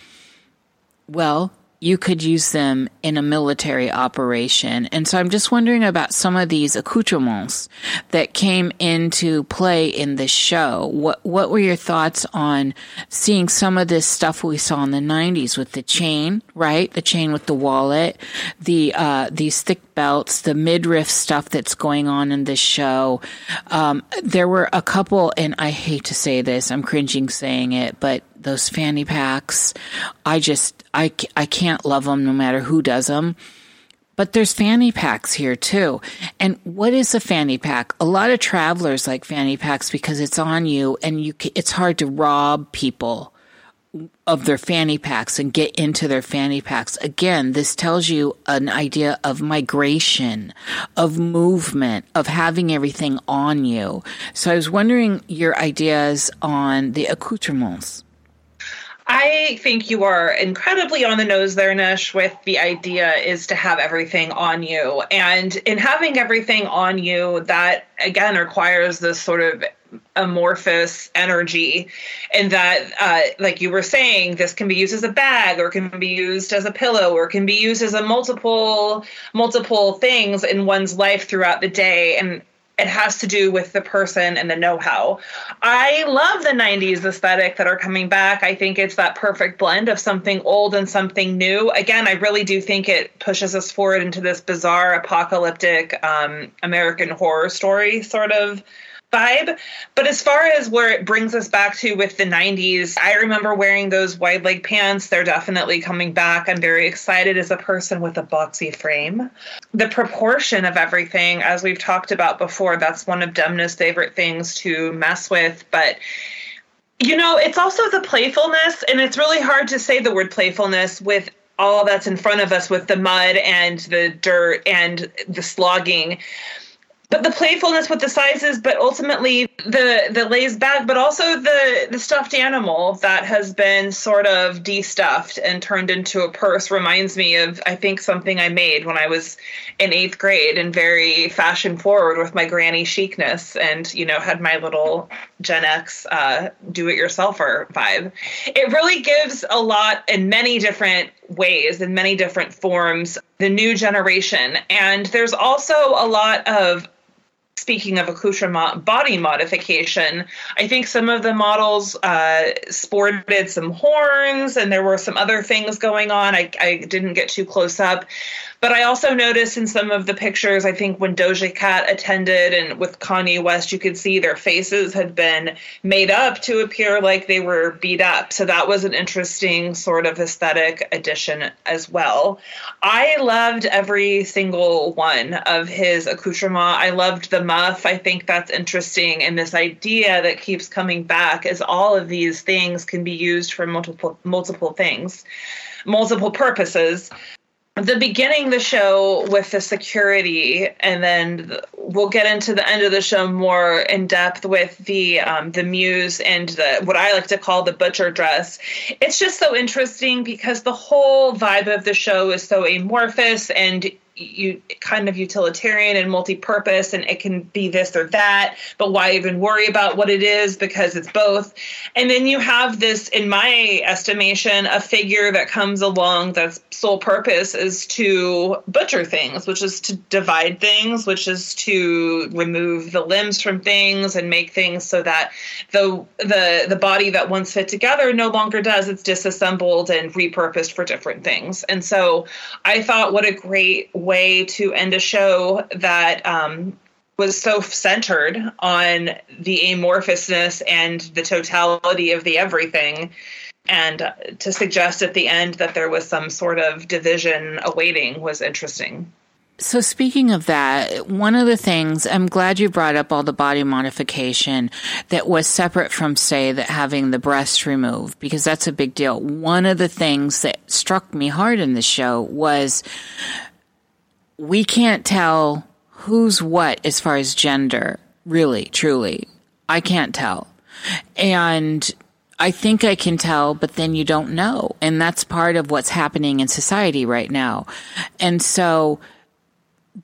well, you could use them in a military operation. And so I'm just wondering about some of these accoutrements that came into play in this show. What what were your thoughts on seeing some of this stuff we saw in the 90s with the chain, right? The chain with the wallet, the uh, these thick belts, the midriff stuff that's going on in this show. Um, there were a couple, and I hate to say this, I'm cringing saying it, but those fanny packs, I just I I can't love them no matter who does them. But there's fanny packs here too. And what is a fanny pack? A lot of travelers like fanny packs because it's on you and you it's hard to rob people of their fanny packs and get into their fanny packs. Again, this tells you an idea of migration, of movement, of having everything on you. So I was wondering your ideas on the accoutrements. I think you are incredibly on the nose there, Nish, with the idea is to have everything on you. And in having everything on you, that again requires this sort of amorphous energy and that uh, like you were saying this can be used as a bag or can be used as a pillow or can be used as a multiple multiple things in one's life throughout the day and it has to do with the person and the know-how. I love the 90s aesthetic that are coming back. I think it's that perfect blend of something old and something new. Again, I really do think it pushes us forward into this bizarre apocalyptic um, American horror story sort of vibe. But as far as where it brings us back to with the 90s, I remember wearing those wide leg pants. They're definitely coming back. I'm very excited as a person with a boxy frame. The proportion of everything, as we've talked about before, that's one of Demna's favorite things to mess with. But you know, it's also the playfulness, and it's really hard to say the word playfulness with all that's in front of us with the mud and the dirt and the slogging but the playfulness with the sizes, but ultimately the the lays back, but also the the stuffed animal that has been sort of de-stuffed and turned into a purse reminds me of I think something I made when I was in eighth grade and very fashion forward with my granny chicness and you know had my little Gen X uh, do-it-yourselfer vibe. It really gives a lot in many different ways in many different forms the new generation and there's also a lot of speaking of accoutrement body modification, I think some of the models uh, sported some horns and there were some other things going on. I, I didn't get too close up. But I also noticed in some of the pictures, I think when Doja Cat attended and with Kanye West, you could see their faces had been made up to appear like they were beat up. So that was an interesting sort of aesthetic addition as well. I loved every single one of his accoutrement. I loved the muff. I think that's interesting. And this idea that keeps coming back is all of these things can be used for multiple multiple things multiple purposes the beginning the show with the security and then we'll get into the end of the show more in depth with the um, the muse and the what i like to call the butcher dress. It's just so interesting because the whole vibe of the show is so amorphous and you kind of utilitarian and multi-purpose and it can be this or that but why even worry about what it is? Because it's both. And then you have this in my estimation a figure that comes along that's sole purpose is to butcher things which is to divide things which is to remove the limbs from things and make things so that the the the body that once fit together no longer does. It's disassembled and repurposed for different things. And so i thought what a great way to end a show that um, was so centered on the amorphousness and the totality of the everything and uh, to suggest at the end that there was some sort of division awaiting was interesting so, speaking of that, one of the things I'm glad you brought up all the body modification that was separate from, say, that having the breast removed, because that's a big deal. One of the things that struck me hard in the show was we can't tell who's what as far as gender, really, truly. I can't tell. And I think I can tell, but then you don't know. And that's part of what's happening in society right now. And so,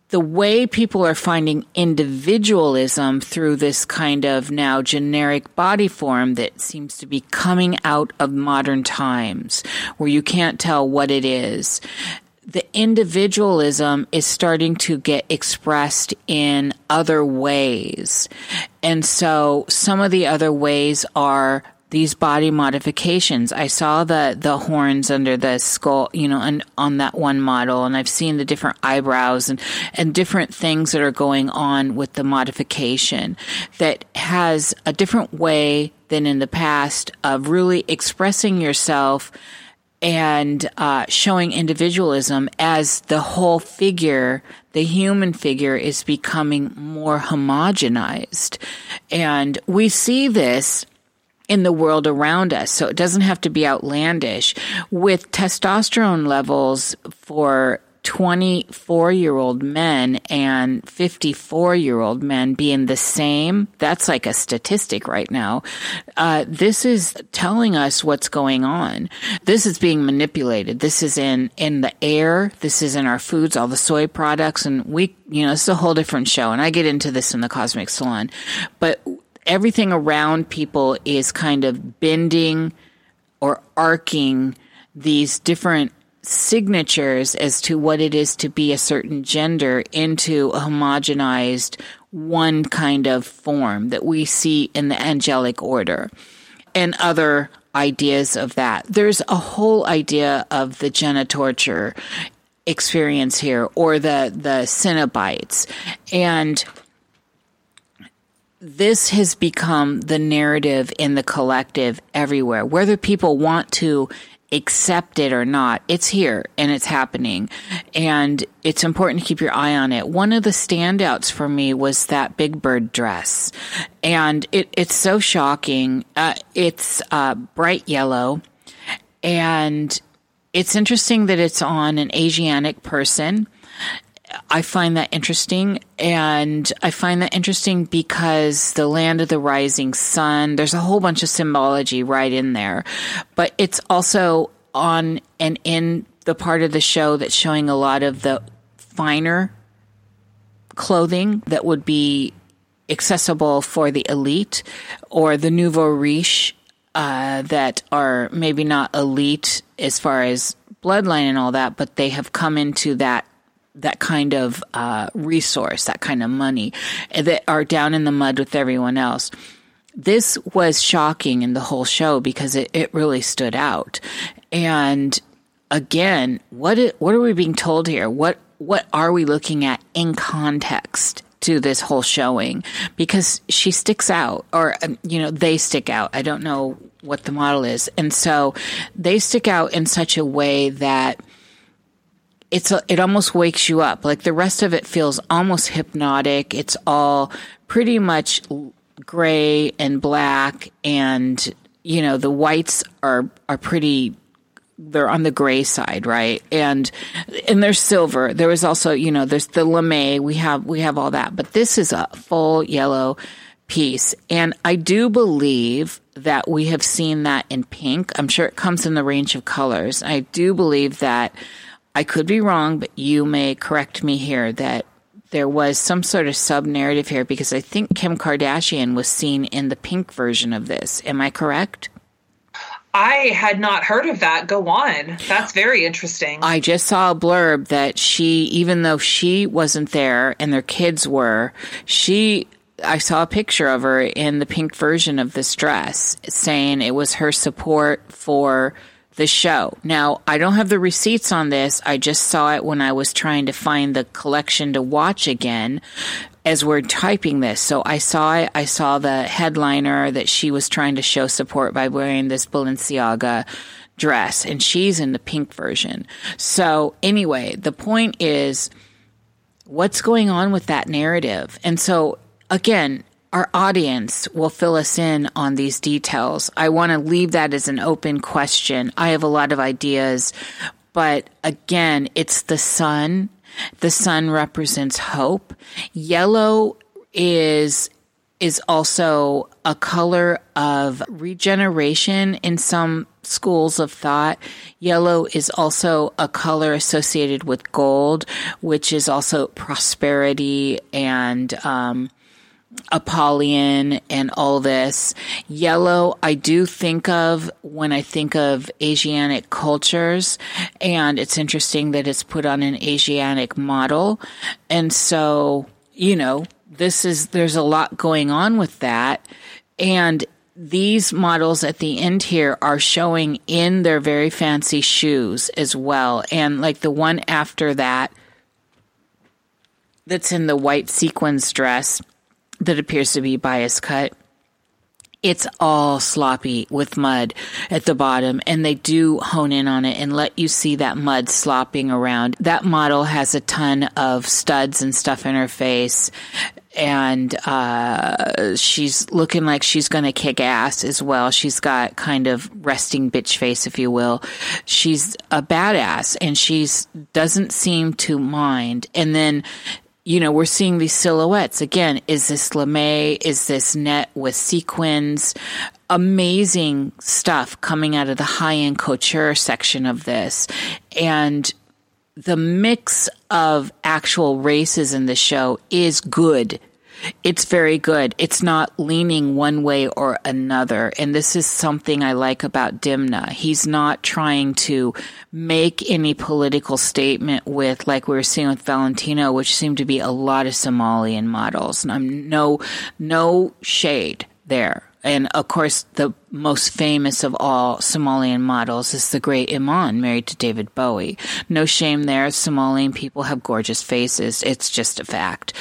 the way people are finding individualism through this kind of now generic body form that seems to be coming out of modern times where you can't tell what it is. The individualism is starting to get expressed in other ways. And so some of the other ways are these body modifications. I saw the the horns under the skull, you know, and on that one model, and I've seen the different eyebrows and and different things that are going on with the modification that has a different way than in the past of really expressing yourself and uh, showing individualism as the whole figure, the human figure is becoming more homogenized. And we see this in the world around us. So it doesn't have to be outlandish. With testosterone levels for 24 year old men and 54 year old men being the same, that's like a statistic right now. Uh, this is telling us what's going on. This is being manipulated. This is in, in the air. This is in our foods, all the soy products. And we, you know, it's a whole different show. And I get into this in the Cosmic Salon. But everything around people is kind of bending or arcing these different signatures as to what it is to be a certain gender into a homogenized one kind of form that we see in the angelic order and other ideas of that. There's a whole idea of the genitorture experience here or the the Cenobites and this has become the narrative in the collective everywhere. Whether people want to accept it or not, it's here and it's happening. And it's important to keep your eye on it. One of the standouts for me was that Big Bird dress. And it, it's so shocking. Uh, it's uh, bright yellow. And it's interesting that it's on an Asiatic person. I find that interesting. And I find that interesting because the land of the rising sun, there's a whole bunch of symbology right in there. But it's also on and in the part of the show that's showing a lot of the finer clothing that would be accessible for the elite or the nouveau riche uh, that are maybe not elite as far as bloodline and all that, but they have come into that that kind of uh, resource, that kind of money that are down in the mud with everyone else. This was shocking in the whole show because it, it really stood out. And again, what what are we being told here? What what are we looking at in context to this whole showing? Because she sticks out, or um, you know, they stick out. I don't know what the model is, and so they stick out in such a way that it's a, it almost wakes you up. Like the rest of it feels almost hypnotic. It's all pretty much gray and black, and you know the whites are are pretty. They're on the gray side, right? And and there's silver. There was also, you know, there's the lamé. We have we have all that, but this is a full yellow piece, and I do believe that we have seen that in pink. I'm sure it comes in the range of colors. I do believe that I could be wrong, but you may correct me here that there was some sort of sub narrative here because I think Kim Kardashian was seen in the pink version of this. Am I correct? I had not heard of that. Go on. That's very interesting. I just saw a blurb that she, even though she wasn't there and their kids were, she, I saw a picture of her in the pink version of this dress saying it was her support for the show. Now, I don't have the receipts on this. I just saw it when I was trying to find the collection to watch again as we're typing this. So I saw it. I saw the headliner that she was trying to show support by wearing this Balenciaga dress, and she's in the pink version. So anyway, the point is what's going on with that narrative? And so again, our audience will fill us in on these details. I want to leave that as an open question. I have a lot of ideas, but again, it's the sun the sun represents hope. Yellow is is also a color of regeneration in some schools of thought. Yellow is also a color associated with gold, which is also prosperity and um, Apollyon and all this. Yellow, I do think of when I think of Asiatic cultures, and it's interesting that it's put on an Asiatic model. And so, you know, this is, there's a lot going on with that. And these models at the end here are showing in their very fancy shoes as well. And like the one after that, that's in the white sequins dress that appears to be bias cut. It's all sloppy with mud at the bottom, and they do hone in on it and let you see that mud slopping around. That model has a ton of studs and stuff in her face, and uh, she's looking like she's going to kick ass as well. She's got kind of resting bitch face, if you will. She's a badass, and she's doesn't seem to mind. And then you know, we're seeing these silhouettes. Again, is this lamé? Is this net with sequins? Amazing stuff coming out of the high end couture section of this. And the mix of actual races in the show is good it's very good. It's not leaning one way or another. And this is something I like about Demna. He's not trying to make any political statement with, like we were seeing with Valentino, which seemed to be a lot of Somalian models. And I'm no, no shade there. And of course, the most famous of all Somalian models is the great Iman, married to David Bowie. No shame there. Somalian people have gorgeous faces. It's just a fact.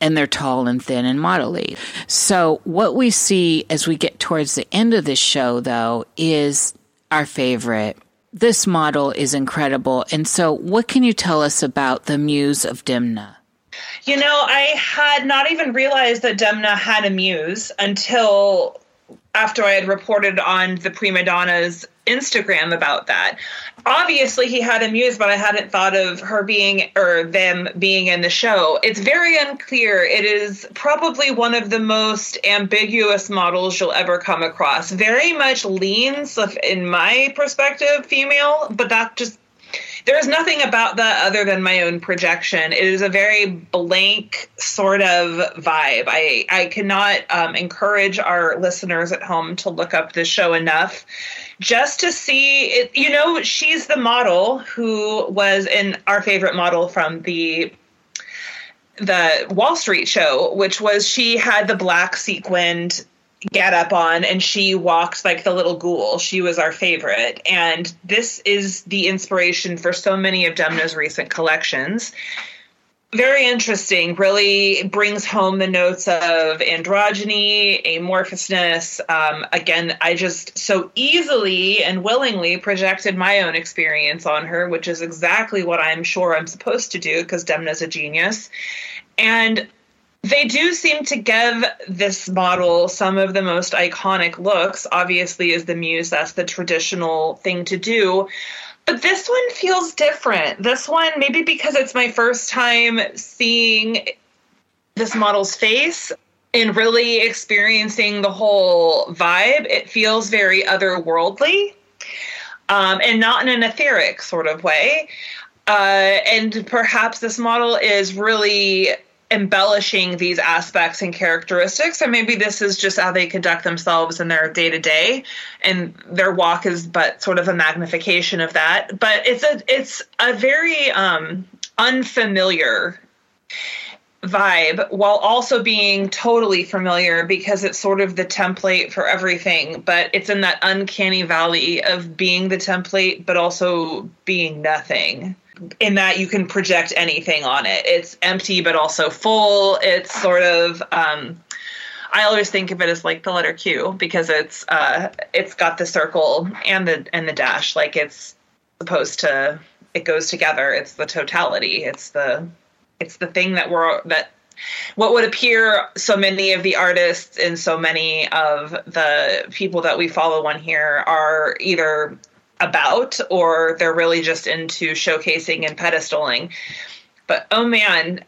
And they're tall and thin and modelly. So what we see as we get towards the end of this show, though, is our favorite. This model is incredible. And so what can you tell us about the muse of Demna? You know, I had not even realized that Demna had a muse until after I had reported on the prima donna's Instagram about that. Obviously, he had a muse, but I hadn't thought of her being or them being in the show. It's very unclear. It is probably one of the most ambiguous models you'll ever come across. Very much leans, in my perspective, female, but that just there's nothing about that other than my own projection. It is a very blank sort of vibe. I I cannot um, encourage our listeners at home to look up this show enough just to see it. You know, she's the model who was in our favorite model from the the Wall Street show, which was she had the black sequined get up on and she walked like the little ghoul. She was our favorite. And this is the inspiration for so many of Demna's recent collections. Very interesting, really brings home the notes of androgyny, amorphousness. Um, again, I just so easily and willingly projected my own experience on her, which is exactly what I'm sure I'm supposed to do because Demna's a genius. And they do seem to give this model some of the most iconic looks. Obviously, as the muse, that's the traditional thing to do. But this one feels different. This one, maybe because it's my first time seeing this model's face and really experiencing the whole vibe, it feels very otherworldly um, and not in an etheric sort of way. uh, and perhaps this model is really embellishing these aspects and characteristics. And maybe this is just how they conduct themselves in their day to day and their walk is but sort of a magnification of that. But it's a it's a very um unfamiliar vibe while also being totally familiar because it's sort of the template for everything. But it's in that uncanny valley of being the template but also being nothing in that you can project anything on it. It's empty but also full. It's sort of um, I always think of it as like the letter Q because it's uh, it's got the circle and the and the dash. Like it's supposed to it goes together. It's the totality. It's the it's the thing that we're that what would appear so many of the artists and so many of the people that we follow on here are either about or they're really just into showcasing and pedestaling but oh man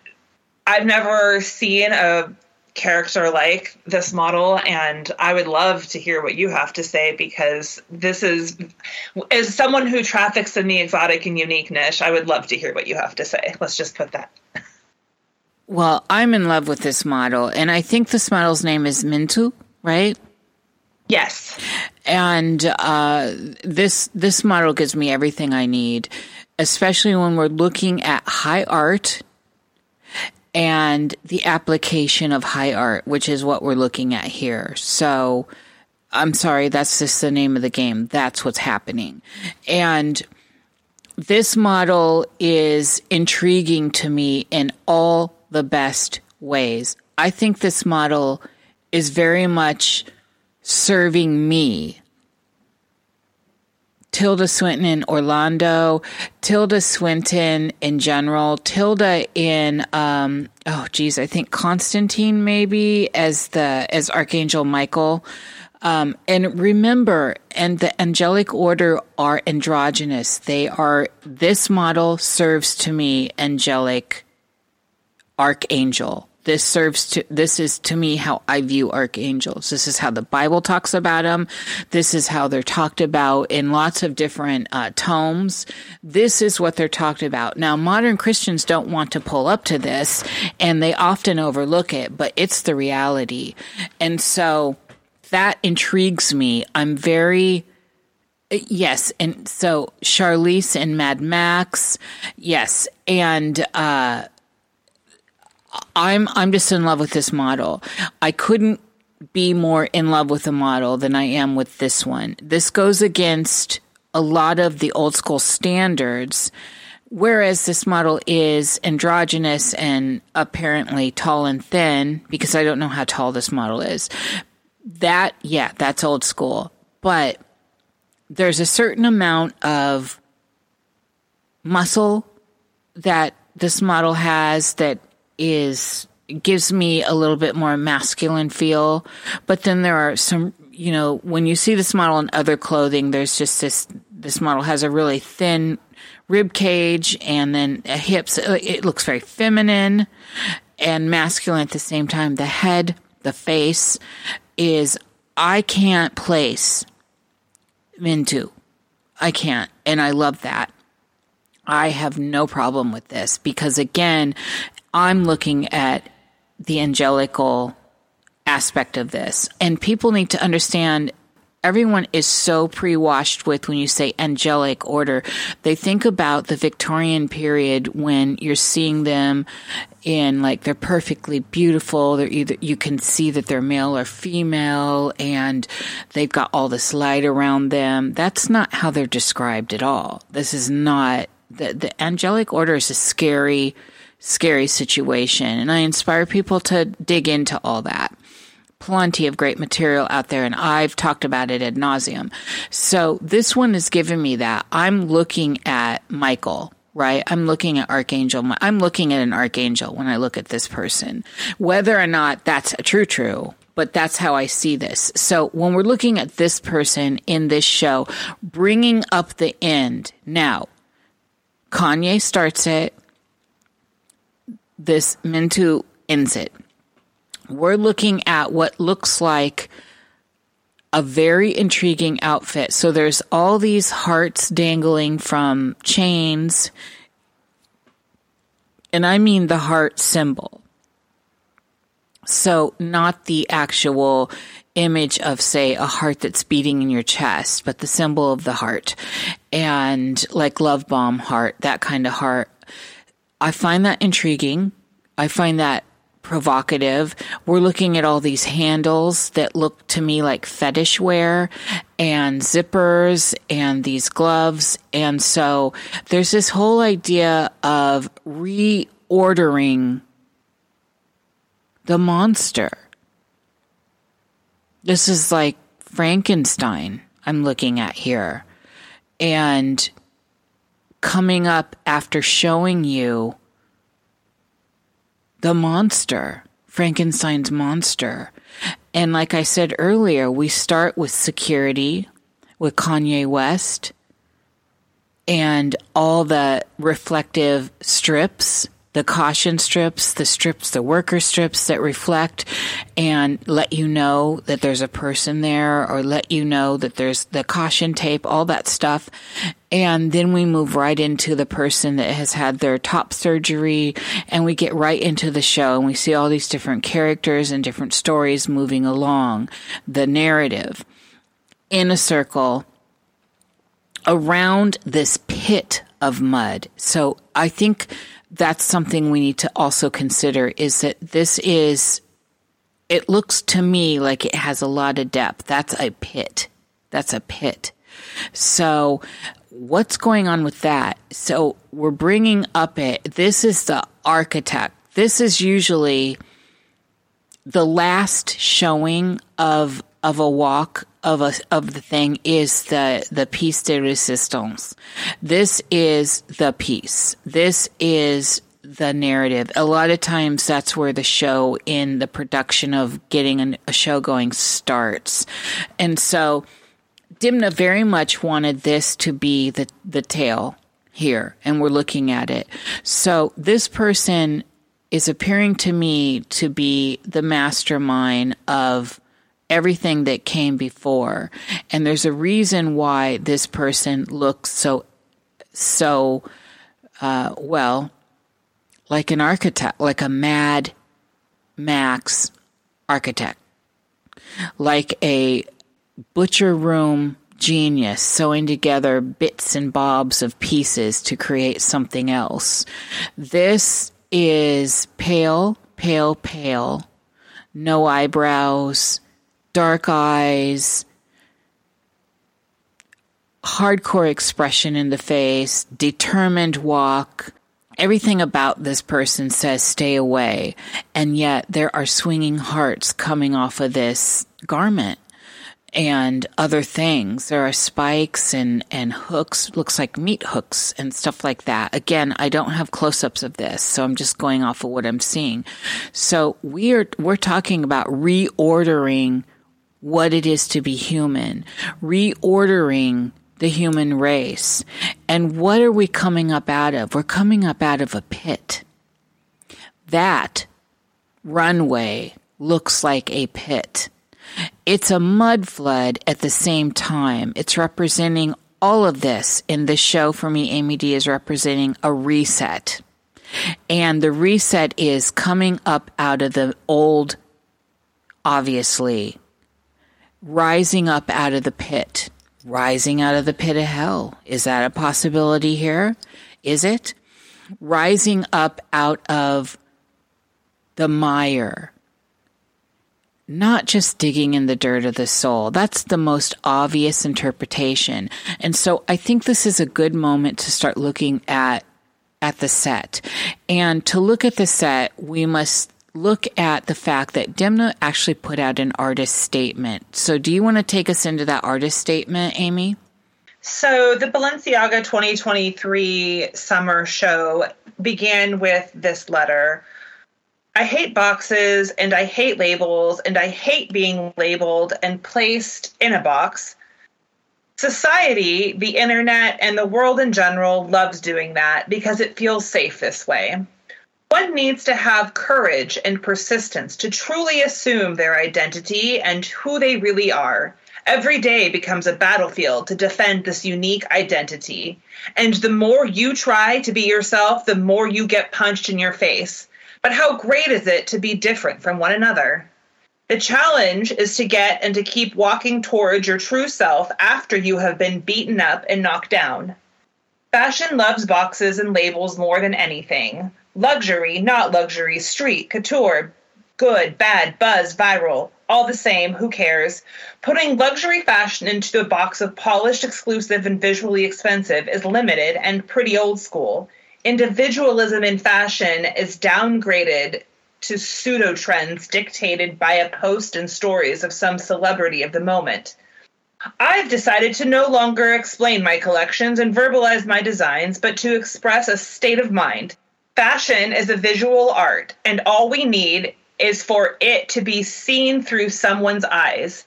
i've never seen a character like this model and i would love to hear what you have to say because this is as someone who traffics in the exotic and unique niche i would love to hear what you have to say let's just put that well, I'm in love with this model, and I think this model's name is Mintu, right? Yes. And uh, this this model gives me everything I need, especially when we're looking at high art and the application of high art, which is what we're looking at here. So, I'm sorry, that's just the name of the game. That's what's happening, and this model is intriguing to me in all the best ways. I think this model is very much serving me. Tilda Swinton in Orlando, Tilda Swinton in general, Tilda in um, oh geez, I think Constantine maybe as the as Archangel Michael. Um, and remember, and the angelic order are androgynous. They are, this model serves to me angelic archangel. This serves to, this is to me how I view archangels. This is how the Bible talks about them. This is how they're talked about in lots of different uh, tomes. This is what they're talked about. Now, modern Christians don't want to pull up to this and they often overlook it, but it's the reality. And so that intrigues me. I'm very, Yes, and so Charlize and Mad Max, yes, and uh, I'm I'm just in love with this model. I couldn't be more in love with a model than I am with this one. This goes against a lot of the old school standards, whereas this model is androgynous and apparently tall and thin, because I don't know how tall this model is. That, yeah, that's old school. But there's a certain amount of muscle that this model has that is gives me a little bit more masculine feel. But then there are some, you know, when you see this model in other clothing, there's just this, this model has a really thin rib cage and then a hips. Uh, it looks very feminine and masculine at the same time. The head, the face is, I can't place into. I can't. And I love that. I have no problem with this because again, I'm looking at the angelical aspect of this. And people need to understand everyone is so pre-washed with when you say angelic order they think about the victorian period when you're seeing them in like they're perfectly beautiful. They're either you can see that they're male or female and they've got all this light around them. That's not how they're described at all. This is not the, the angelic order is a scary scary situation. And I inspire people to dig into all that. Plenty of great material out there, and I've talked about it ad nauseum. So this one is giving me that. I'm looking at Michael, right? I'm looking at Archangel. I'm looking at an Archangel when I look at this person. Whether or not that's a true, true, but that's how I see this. So when we're looking at this person in this show, bringing up the end, now, Kanye starts it this Mintu ends it. We're looking at what looks like a very intriguing outfit. So there's all these hearts dangling from chains And I mean the heart symbol. So, not the actual image of, say, a heart that's beating in your chest, but the symbol of the heart. And like love bomb heart, that kind of heart. I find that intriguing. I find that provocative. We're looking at all these handles that look to me like fetish wear and zippers and these gloves. And so there's this whole idea of reordering the monster. This is like Frankenstein I'm looking at here. And coming up after showing you the monster, Frankenstein's monster. And like I said earlier, we start with security with Kanye West and all the reflective strips the caution strips, the strips, the worker strips that reflect and let you know that there's a person there or let you know that there's the caution tape, all that stuff. And then we move right into the person that has had their top surgery and we get right into the show and we see all these different characters and different stories moving along the narrative in a circle around this pit of mud. So I think that's something we need to also consider is that this is, it looks to me like it has a lot of depth. That's a pit. That's a pit. So, what's going on with that? So, we're bringing up it. This is the architect. This is usually the last showing of of a walk of a of the thing is the the piece de resistance. This is the piece. This is the narrative. A lot of times that's where the show in the production of getting an, a show going starts. And so Demna very much wanted this to be the the tale here and we're looking at it. So this person is appearing to me to be the mastermind of everything that came before. And there's a reason why this person looks so, so, uh, well, like an architect, like a mad Max architect, like a butcher room genius sewing together bits and bobs of pieces to create something else. This is pale, pale, pale, no eyebrows, dark eyes, hardcore expression in the face, determined walk. Everything about this person says stay away. And yet there are swinging hearts coming off of this garment and other things. There are spikes and, and hooks, looks like meat hooks and stuff like that. Again, I don't have close ups of this, so I'm just going off of what I'm seeing. So we're, we're talking about reordering what it is to be human, reordering the human race. And what are we coming up out of? We're coming up out of a pit. That runway looks like a pit. It's a mud flood at the same time. It's representing all of this in the show for me. Amy D is representing a reset. And the reset is coming up out of the old, obviously, rising up out of the pit, rising out of the pit of hell. Is that a possibility here? Is it? Rising up out of the mire, not just digging in the dirt of the soul. That's the most obvious interpretation. And so I think this is a good moment to start looking at at the set. And to look at the set, we must look at the fact that Demna actually put out an artist statement. So, do you want to take us into that artist statement, Amy? So, the Balenciaga 2023 summer show began with this letter. I hate boxes and I hate labels and I hate being labeled and placed in a box. Society, the internet, and the world in general loves doing that because it feels safe this way. One needs to have courage and persistence to truly assume their identity and who they really are, Every day becomes a battlefield to defend this unique identity. And the more you try to be yourself, the more you get punched in your face. But how great is it to be different from one another? The challenge is to get and to keep walking towards your true self after you have been beaten up and knocked down. Fashion loves boxes and labels more than anything. Luxury, not luxury, street, couture, good, bad, buzz, viral, all the same, who cares? Putting luxury fashion into a box of polished, exclusive, and visually expensive is limited and pretty old school. Individualism in fashion is downgraded to pseudo trends dictated by a post and stories of some celebrity of the moment. I've decided to no longer explain my collections and verbalize my designs, but to express a state of mind. Fashion is a visual art, and all we need is for it to be seen through someone's eyes.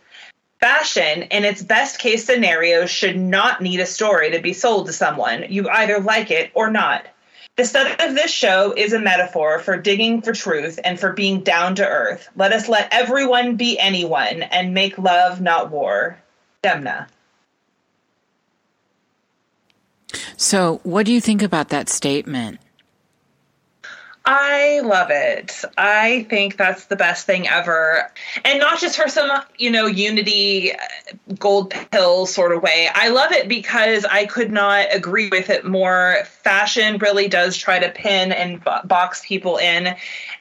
Fashion, in its best case scenario, should not need a story to be sold to someone. You either like it or not. The study of this show is a metaphor for digging for truth and for being down to earth. Let us let everyone be anyone and make love, not war. Demna. So, what do you think about that statement? I love it. I think that's the best thing ever. And not just for some, you know, unity uh, gold pill sort of way. I love it because I could not agree with it more. Fashion really does try to pin and box people in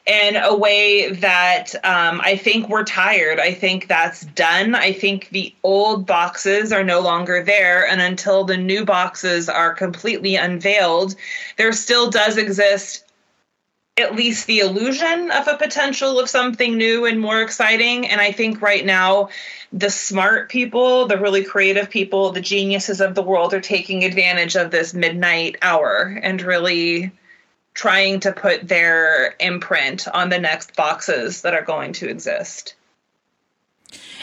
in a way that um, I think we're tired. I think that's done. I think the old boxes are no longer there. And until the new boxes are completely unveiled, there still does exist at least the illusion of a potential of something new and more exciting. And I think right now, the smart people, the really creative people, the geniuses of the world are taking advantage of this midnight hour and really trying to put their imprint on the next boxes that are going to exist.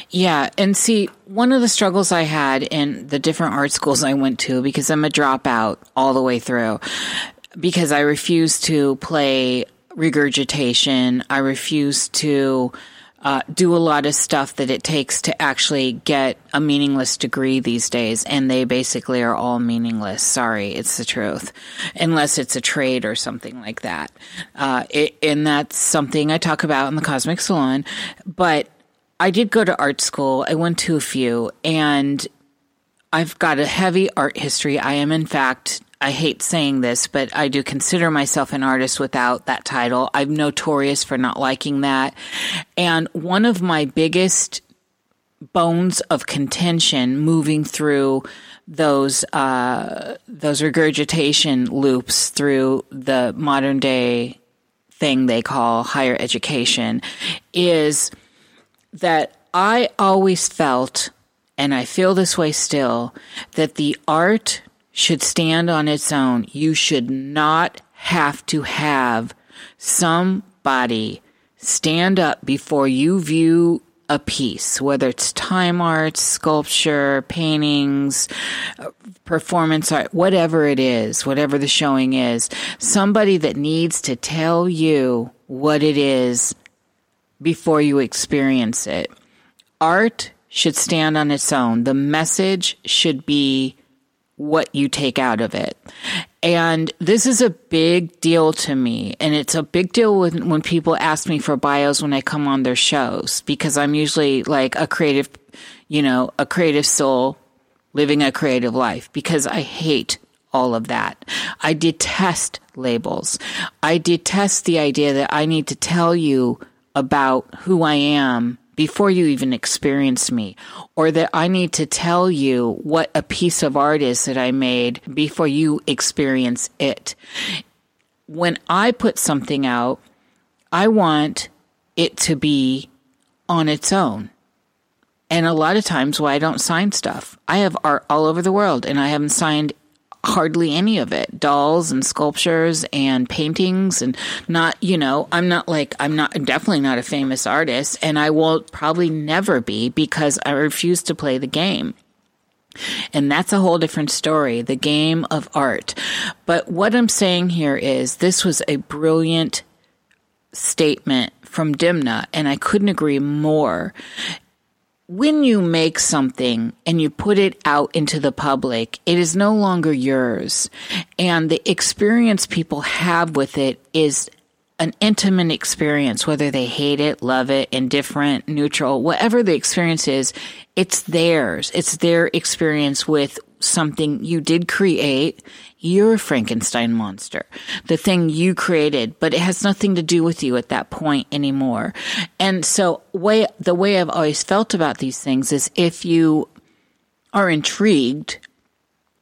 Yeah. And see, one of the struggles I had in the different art schools I went to, because I'm a dropout all the way through, because I refuse to play regurgitation. I refuse to uh, do a lot of stuff that it takes to actually get a meaningless degree these days, and they basically are all meaningless. Sorry, it's the truth, unless it's a trade or something like that. Uh, it, and that's something I talk about in the Cosmic Salon. But I did go to art school. I went to a few, and I've got a heavy art history. I am, in fact, I hate saying this, but I do consider myself an artist without that title. I'm notorious for not liking that. And one of my biggest bones of contention moving through those uh, those regurgitation loops through the modern day thing they call higher education is that I always felt, and I feel this way still, that the art should stand on its own. You should not have to have somebody stand up before you view a piece, whether it's time art, sculpture, paintings, performance art, whatever it is, whatever the showing is, somebody that needs to tell you what it is before you experience it. Art should stand on its own. The message should be what you take out of it. And this is a big deal to me. And it's a big deal when, when people ask me for bios when I come on their shows, because I'm usually like a creative, you know, a creative soul living a creative life because I hate all of that. I detest labels. I detest the idea that I need to tell you about who I am before you even experience me, or that I need to tell you what a piece of art is that I made before you experience it. When I put something out, I want it to be on its own. And a lot of times why I don't sign stuff. I have art all over the world and I haven't signed hardly any of it dolls and sculptures and paintings and not you know i'm not like i'm not definitely not a famous artist and i will probably never be because i refuse to play the game and that's a whole different story, the game of art. But what I'm saying here is this was a brilliant statement from Demna, and I couldn't agree more. When you make something and you put it out into the public, it is no longer yours. And the experience people have with it is an intimate experience, whether they hate it, love it, indifferent, neutral, whatever the experience is, it's theirs. It's their experience with something you did create. You're a Frankenstein monster, the thing you created, but it has nothing to do with you at that point anymore. And so way, the way I've always felt about these things is if you are intrigued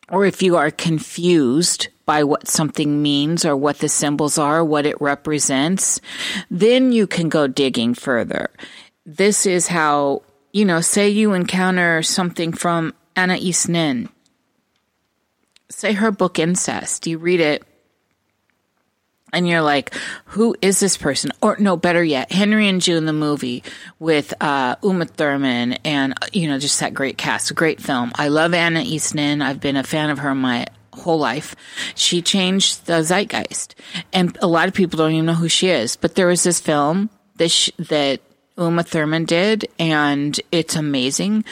or if you are confused by what something means or what the symbols are, what it represents, then you can go digging further. This is how, you know, say you encounter something from Anais Nin. Say her book Incest. You read it and you're like, who is this person? Or no, better yet, Henry and June, the movie with uh, Uma Thurman and, you know, just that great cast, great film. I love Anais Nin. I've been a fan of her my whole life. She changed the zeitgeist. And a lot of people don't even know who she is. But there was this film that, sh- that Uma Thurman did, and it's amazing.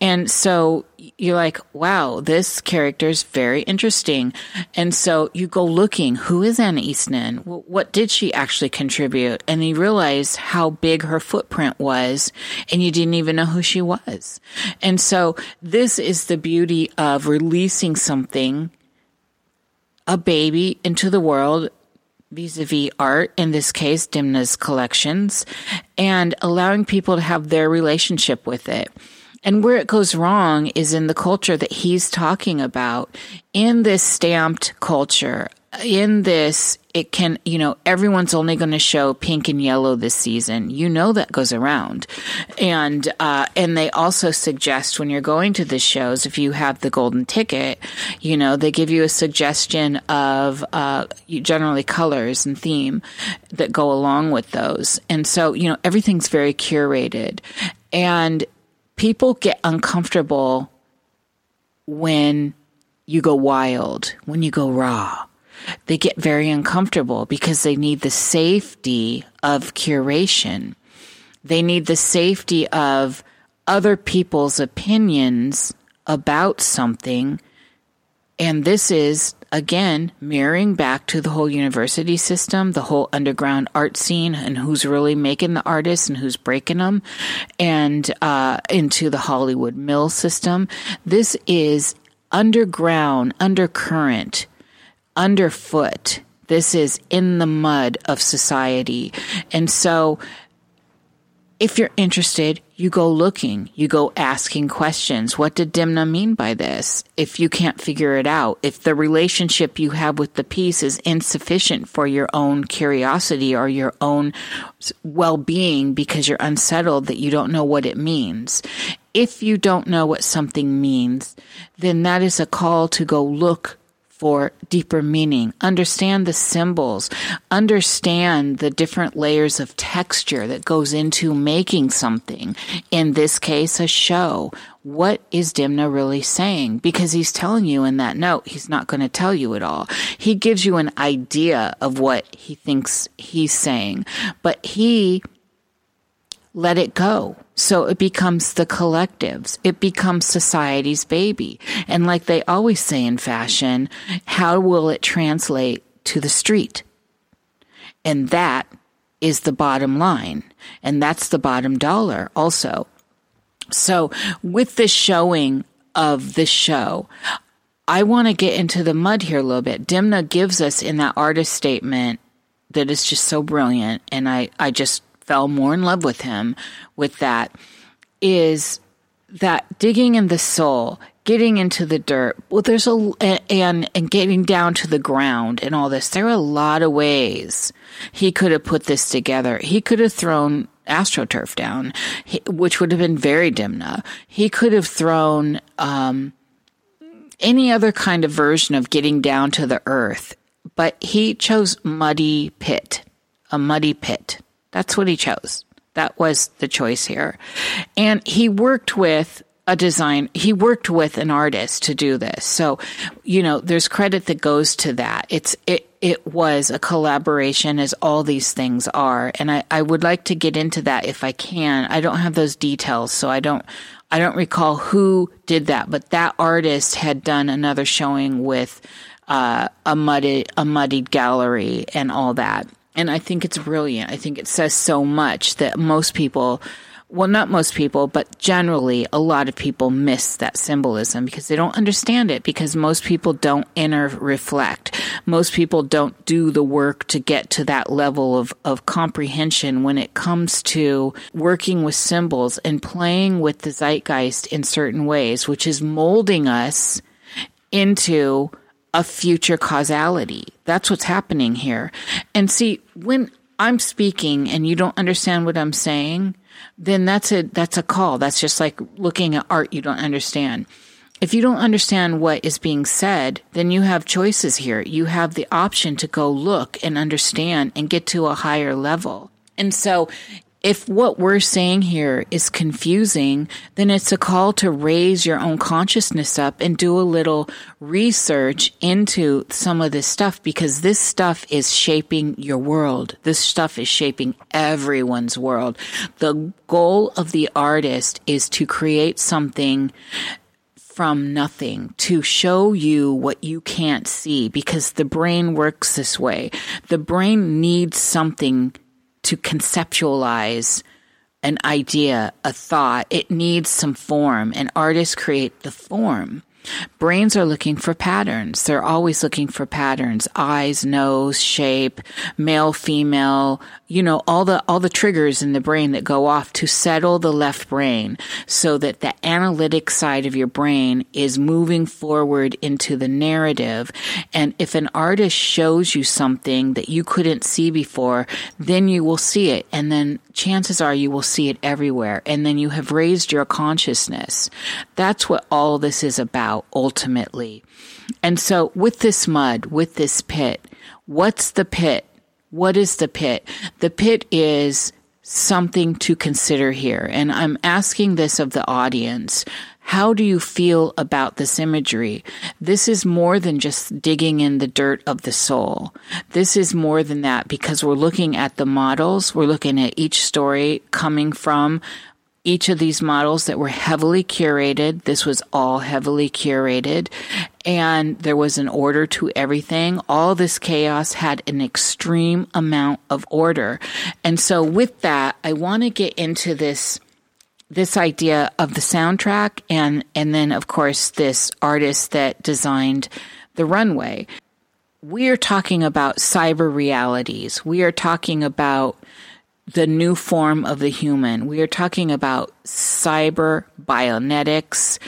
And so you're like, wow, this character is very interesting. And so you go looking, who is Anais Nin? What did she actually contribute? And you realize how big her footprint was, and you didn't even know who she was. And so this is the beauty of releasing something, a baby into the world vis-a-vis art, in this case, Demna's collections, and allowing people to have their relationship with it. And where it goes wrong is in the culture that he's talking about. In this stamped culture in this, it can, you know, everyone's only going to show pink and yellow this season. You know that goes around. And, uh, and they also suggest when you're going to the shows, if you have the golden ticket, you know, they give you a suggestion of, uh, generally colors and theme that go along with those. And so, you know, everything's very curated and people get uncomfortable when you go wild, when you go raw they get very uncomfortable because they need the safety of curation. They need the safety of other people's opinions about something. And this is, again, mirroring back to the whole university system, the whole underground art scene, and who's really making the artists and who's breaking them, and uh, into the Hollywood mill system. This is underground, undercurrent underfoot. This is in the mud of society. And so if you're interested, you go looking, you go asking questions. What did Demna mean by this? If you can't figure it out, if the relationship you have with the piece is insufficient for your own curiosity or your own well being because you're unsettled that you don't know what it means. If you don't know what something means, then that is a call to go look for deeper meaning. Understand the symbols. Understand the different layers of texture that goes into making something. In this case, a show. What is Demna really saying? Because he's telling you in that note, he's not going to tell you it all. He gives you an idea of what he thinks he's saying, but he let it go. So it becomes the collectives. It becomes society's baby. And like they always say in fashion, how will it translate to the street? And that is the bottom line. And that's the bottom dollar also. So with the showing of the show, I want to get into the mud here a little bit. Demna gives us in that artist statement that is just so brilliant. And I, I just fell more in love with him with that is that digging in the soul, getting into the dirt. Well, there's a and and getting down to the ground and all this. There are a lot of ways he could have put this together. He could have thrown astroturf down, which would have been very Demna. He could have thrown um, any other kind of version of getting down to the earth, but he chose muddy pit, a muddy pit. That's what he chose. That was the choice here. And he worked with a design he worked with an artist to do this so you know there's credit that goes to that it's it it was a collaboration as all these things are. And I, I would like to get into that if I can. I don't have those details, so I don't, I don't recall who did that, but that artist had done another showing with, uh, a muddied, a muddied gallery and all that. And I think it's brilliant. I think it says so much that most people well, not most people, but generally a lot of people miss that symbolism because they don't understand it because most people don't inner reflect. Most people don't do the work to get to that level of, of comprehension when it comes to working with symbols and playing with the zeitgeist in certain ways, which is molding us into a future causality. That's what's happening here. And see, when I'm speaking and you don't understand what I'm saying, then that's a that's a call. That's just like looking at art you don't understand. If you don't understand what is being said, then you have choices here. You have the option to go look and understand and get to a higher level. And so if what we're saying here is confusing, then it's a call to raise your own consciousness up and do a little research into some of this stuff because this stuff is shaping your world. This stuff is shaping everyone's world. The goal of the artist is to create something from nothing to show you what you can't see because the brain works this way. The brain needs something to conceptualize an idea, a thought. It needs some form, and artists create the form. Brains are looking for patterns. They're always looking for patterns. Eyes, nose, shape, male, female, you know, all the, all the triggers in the brain that go off to settle the left brain so that the analytic side of your brain is moving forward into the narrative. And if an artist shows you something that you couldn't see before, then you will see it. And then chances are you will see it everywhere. And then you have raised your consciousness. That's what all this is about ultimately. And so with this mud, with this pit, what's the pit? What is the pit? The pit is something to consider here. And I'm asking this of the audience. How do you feel about this imagery? This is more than just digging in the dirt of the soul. This is more than that because we're looking at the models. We're looking at each story coming from each of these models that were heavily curated. This was all heavily curated and there was an order to everything. All this chaos had an extreme amount of order. And so with that, I want to get into this this idea of the soundtrack and and then of course this artist that designed the runway. We are talking about cyber realities. We are talking about the new form of the human. We are talking about cyber bionetics.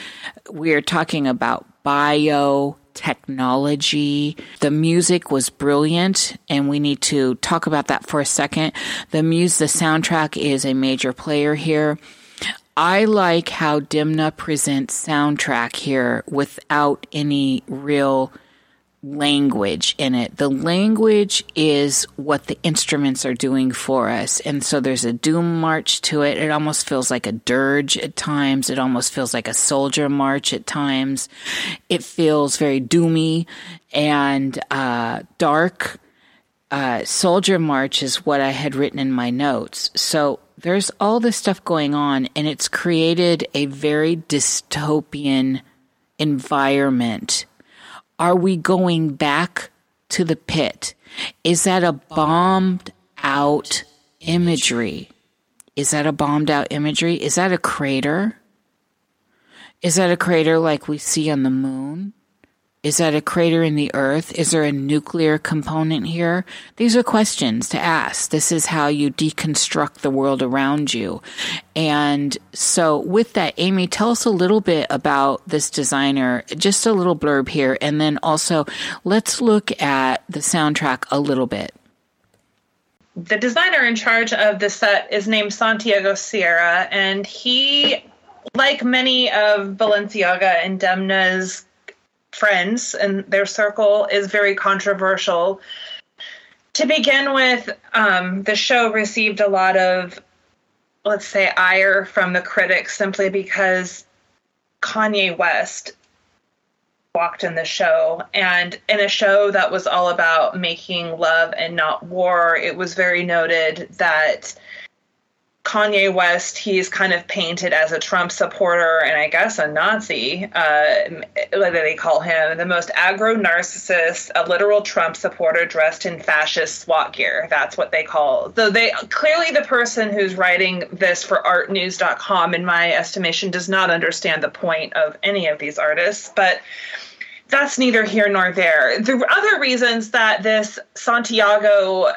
We are talking about biotechnology. The music was brilliant, and we need to talk about that for a second. The music, the soundtrack is a major player here. I like how Demna presents soundtrack here without any real language in it. The language is what the instruments are doing for us. And so there's a doom march to it. It almost feels like a dirge at times. It almost feels like a soldier march at times. It feels very doomy and uh, dark. Uh, soldier march is what I had written in my notes. So there's all this stuff going on, and it's created a very dystopian environment are we going back to the pit? Is that a bombed out imagery? Is that a bombed out imagery? Is that a crater? Is that a crater like we see on the moon? Is that a crater in the earth? Is there a nuclear component here? These are questions to ask. This is how you deconstruct the world around you. And so with that, Amy, tell us a little bit about this designer, just a little blurb here. And then also let's look at the soundtrack a little bit. The designer in charge of the set is named Santiago Sierra, and he, like many of Balenciaga and Demna's friends and their circle is very controversial. To begin with, um, the show received a lot of, let's say, ire from the critics simply because Kanye West walked in the show and in a show that was all about making love and not war it was very noted that Kanye West, he's kind of painted as a Trump supporter and I guess a Nazi, uh, they call him, the most aggro narcissist, a literal Trump supporter dressed in fascist SWAT gear. That's what they call. Though they clearly the person who's writing this for artnews.com, in my estimation, does not understand the point of any of these artists. But that's neither here nor there. The other reasons that this Santiago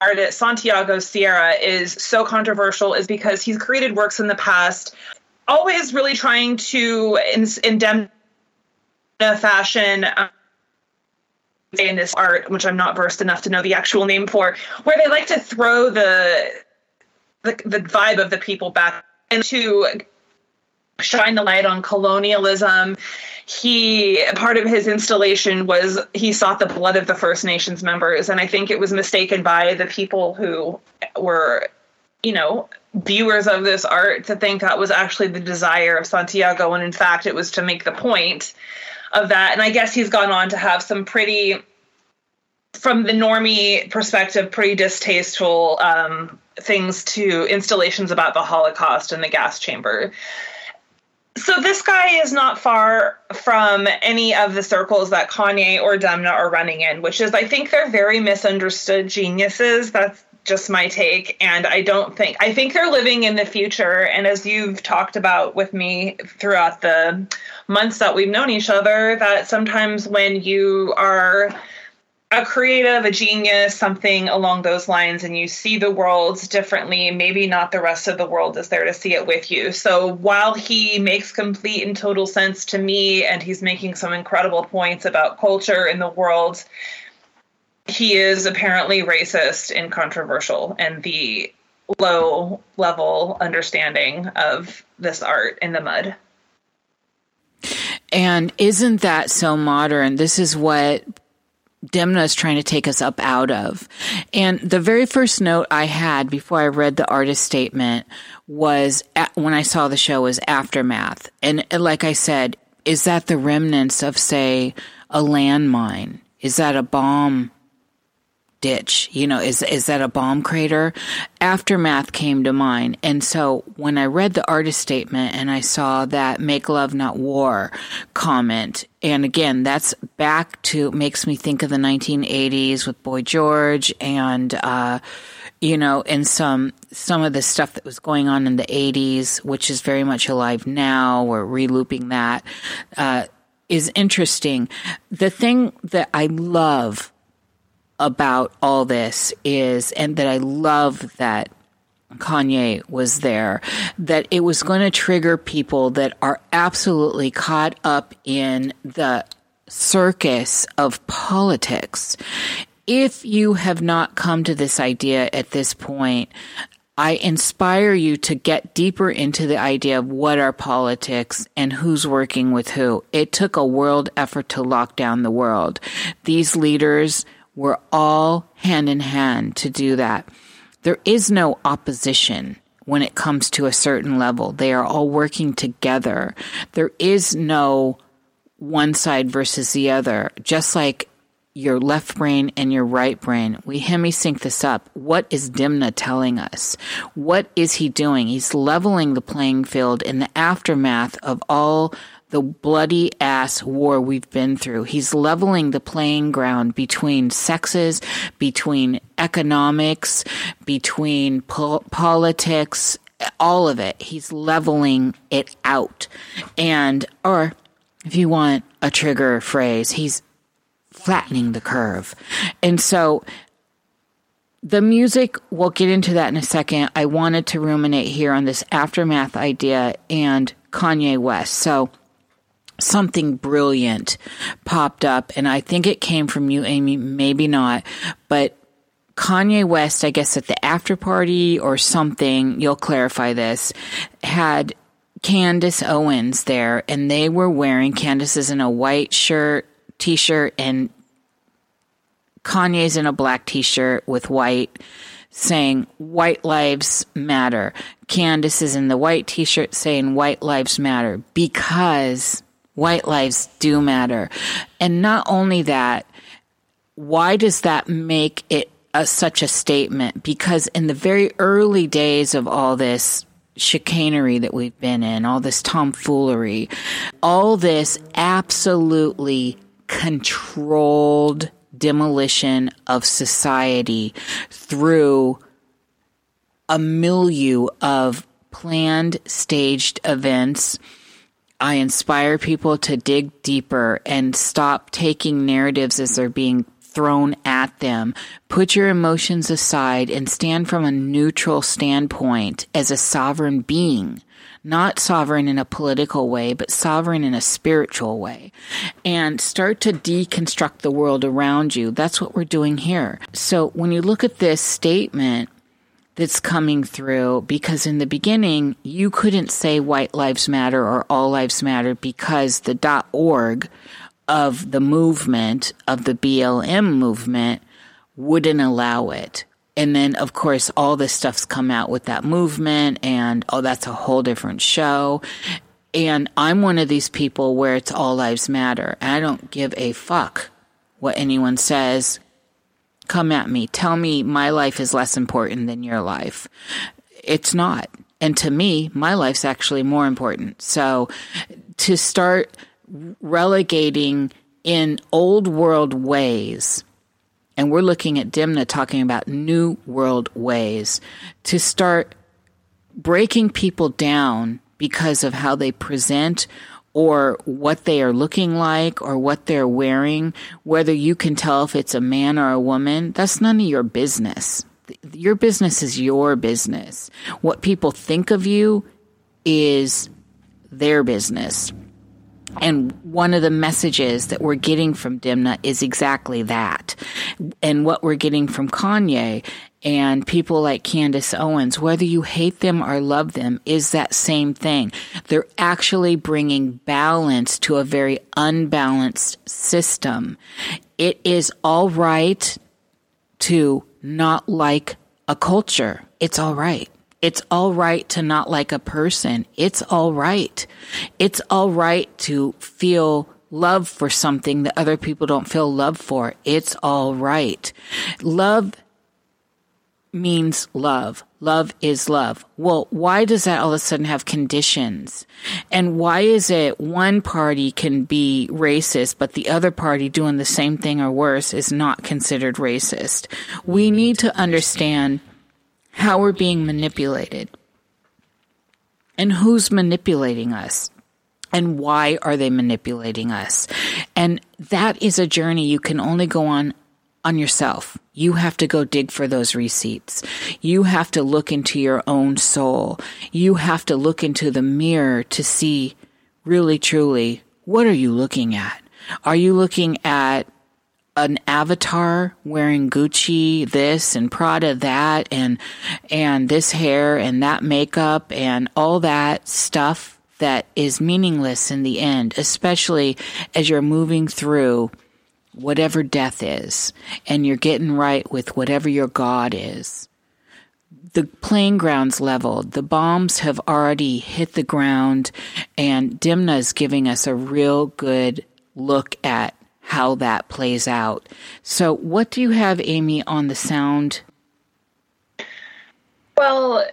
artist Santiago Sierra is so controversial is because he's created works in the past, always really trying to indemnify fashion. Um, in this art, which I'm not versed enough to know the actual name for, where they like to throw the the, the vibe of the people back into shine the light on colonialism. He part of his installation was he sought the blood of the First Nations members, and I think it was mistaken by the people who were, you know, viewers of this art to think that was actually the desire of Santiago, and in fact, it was to make the point of that. And I guess he's gone on to have some pretty, from the normie perspective, pretty distasteful um, things to installations about the Holocaust and the gas chamber so this guy is not far from any of the circles that Kanye or Demna are running in, which is I think they're very misunderstood geniuses. That's just my take and I don't think I think they're living in the future and as you've talked about with me throughout the months that we've known each other that sometimes when you are a creative, a genius, something along those lines, and you see the world differently, maybe not the rest of the world is there to see it with you. So while he makes complete and total sense to me, and he's making some incredible points about culture in the world, he is apparently racist and controversial, and the low level understanding of this art in the mud. And isn't that so modern? This is what Demna is trying to take us up out of. And the very first note I had before I read the artist statement was at, when I saw the show was aftermath. And uh, like I said, is that the remnants of say a landmine? Is that a bomb ditch? You know, is is that a bomb crater? Aftermath came to mind. And so when I read the artist statement and I saw that make love not war comment, and again, that's back to makes me think of the 1980s with Boy George and uh, you know, and some some of the stuff that was going on in the 80s, which is very much alive now. We're relooping that. Uh, is interesting. The thing that I love about all this is, and that I love that Kanye was there, that it was going to trigger people that are absolutely caught up in the circus of politics. If you have not come to this idea at this point, I inspire you to get deeper into the idea of what are politics and who's working with who. It took a world effort to lock down the world. These leaders we're all hand in hand to do that. There is no opposition when it comes to a certain level. They are all working together. There is no one side versus the other. Just like your left brain and your right brain. We hemisync this up. What is Demna telling us? What is he doing? He's leveling the playing field in the aftermath of all the bloody ass war we've been through. He's leveling the playing ground between sexes, between economics, between po- politics, all of it. He's leveling it out. And, or if you want a trigger phrase, he's flattening the curve. And so the music, we'll get into that in a second. I wanted to ruminate here on this aftermath idea and Kanye West. So, something brilliant popped up, and I think it came from you, Amy, maybe not, but Kanye West, I guess at the after party or something, you'll clarify this, had Candace Owens there, and they were wearing, Candace is in a white shirt, t shirt, and Kanye's in a black t shirt with white saying white lives matter. Candace is in the white t shirt saying white lives matter because White lives do matter. And not only that, why does that make it a, such a statement? Because in the very early days of all this chicanery that we've been in, all this tomfoolery, all this absolutely controlled demolition of society through a milieu of planned, staged events. I inspire people to dig deeper and stop taking narratives as they're being thrown at them. Put your emotions aside and stand from a neutral standpoint as a sovereign being. Not sovereign in a political way, but sovereign in a spiritual way. And start to deconstruct the world around you. That's what we're doing here. So when you look at this statement, that's coming through because in the beginning you couldn't say white lives matter or all lives matter because the org of the movement of the BLM movement wouldn't allow it. And then of course all this stuff's come out with that movement and oh that's a whole different show. And I'm one of these people where it's all lives matter. I don't give a fuck what anyone says Come at me. Tell me my life is less important than your life. It's not. And to me, my life's actually more important. So to start relegating in old world ways, and we're looking at Demna talking about new world ways, to start breaking people down because of how they present or what they are looking like or what they're wearing, whether you can tell if it's a man or a woman, that's none of your business. Your business is your business. What people think of you is their business. And one of the messages that we're getting from Demna is exactly that. And what we're getting from Kanye and people like Candace Owens, whether you hate them or love them, is that same thing. They're actually bringing balance to a very unbalanced system. It is all right to not like a culture. It's all right. It's all right to not like a person. It's all right. It's all right to feel love for something that other people don't feel love for. It's all right. Love means love. Love is love. Well, why does that all of a sudden have conditions? And why is it one party can be racist, but the other party doing the same thing or worse is not considered racist? We need to understand how we're being manipulated and who's manipulating us and why are they manipulating us and that is a journey you can only go on on yourself. You have to go dig for those receipts. You have to look into your own soul. You have to look into the mirror to see really truly what are you looking at? Are you looking at an avatar wearing Gucci this and Prada that and and this hair and that makeup and all that stuff that is meaningless in the end, especially as you're moving through whatever death is and you're getting right with whatever your God is. The playing ground's leveled. The bombs have already hit the ground and Demna is giving us a real good look at how that plays out. So, what do you have, Amy, on the sound? Well,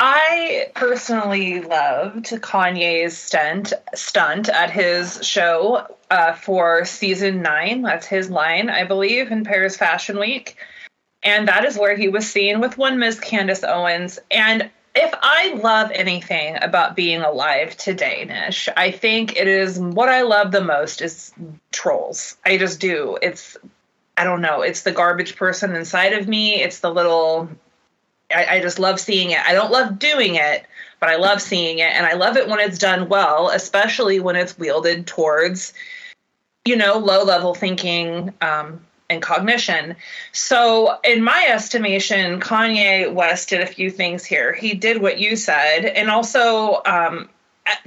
I personally loved Kanye's stunt stunt at his show uh, for season nine. That's his line, I believe, in Paris Fashion Week, and that is where he was seen with one Miss Candace Owens. And if I love anything about being alive today, Nish, I think it is what I love the most is trolls. I just do. It's I don't know. It's the garbage person inside of me. It's the little. I, I just love seeing it. I don't love doing it, but I love seeing it, and I love it when it's done well, especially when it's wielded towards, you know, low level thinking um, and cognition. So, in my estimation, Kanye West did a few things here. He did what you said, and also, um,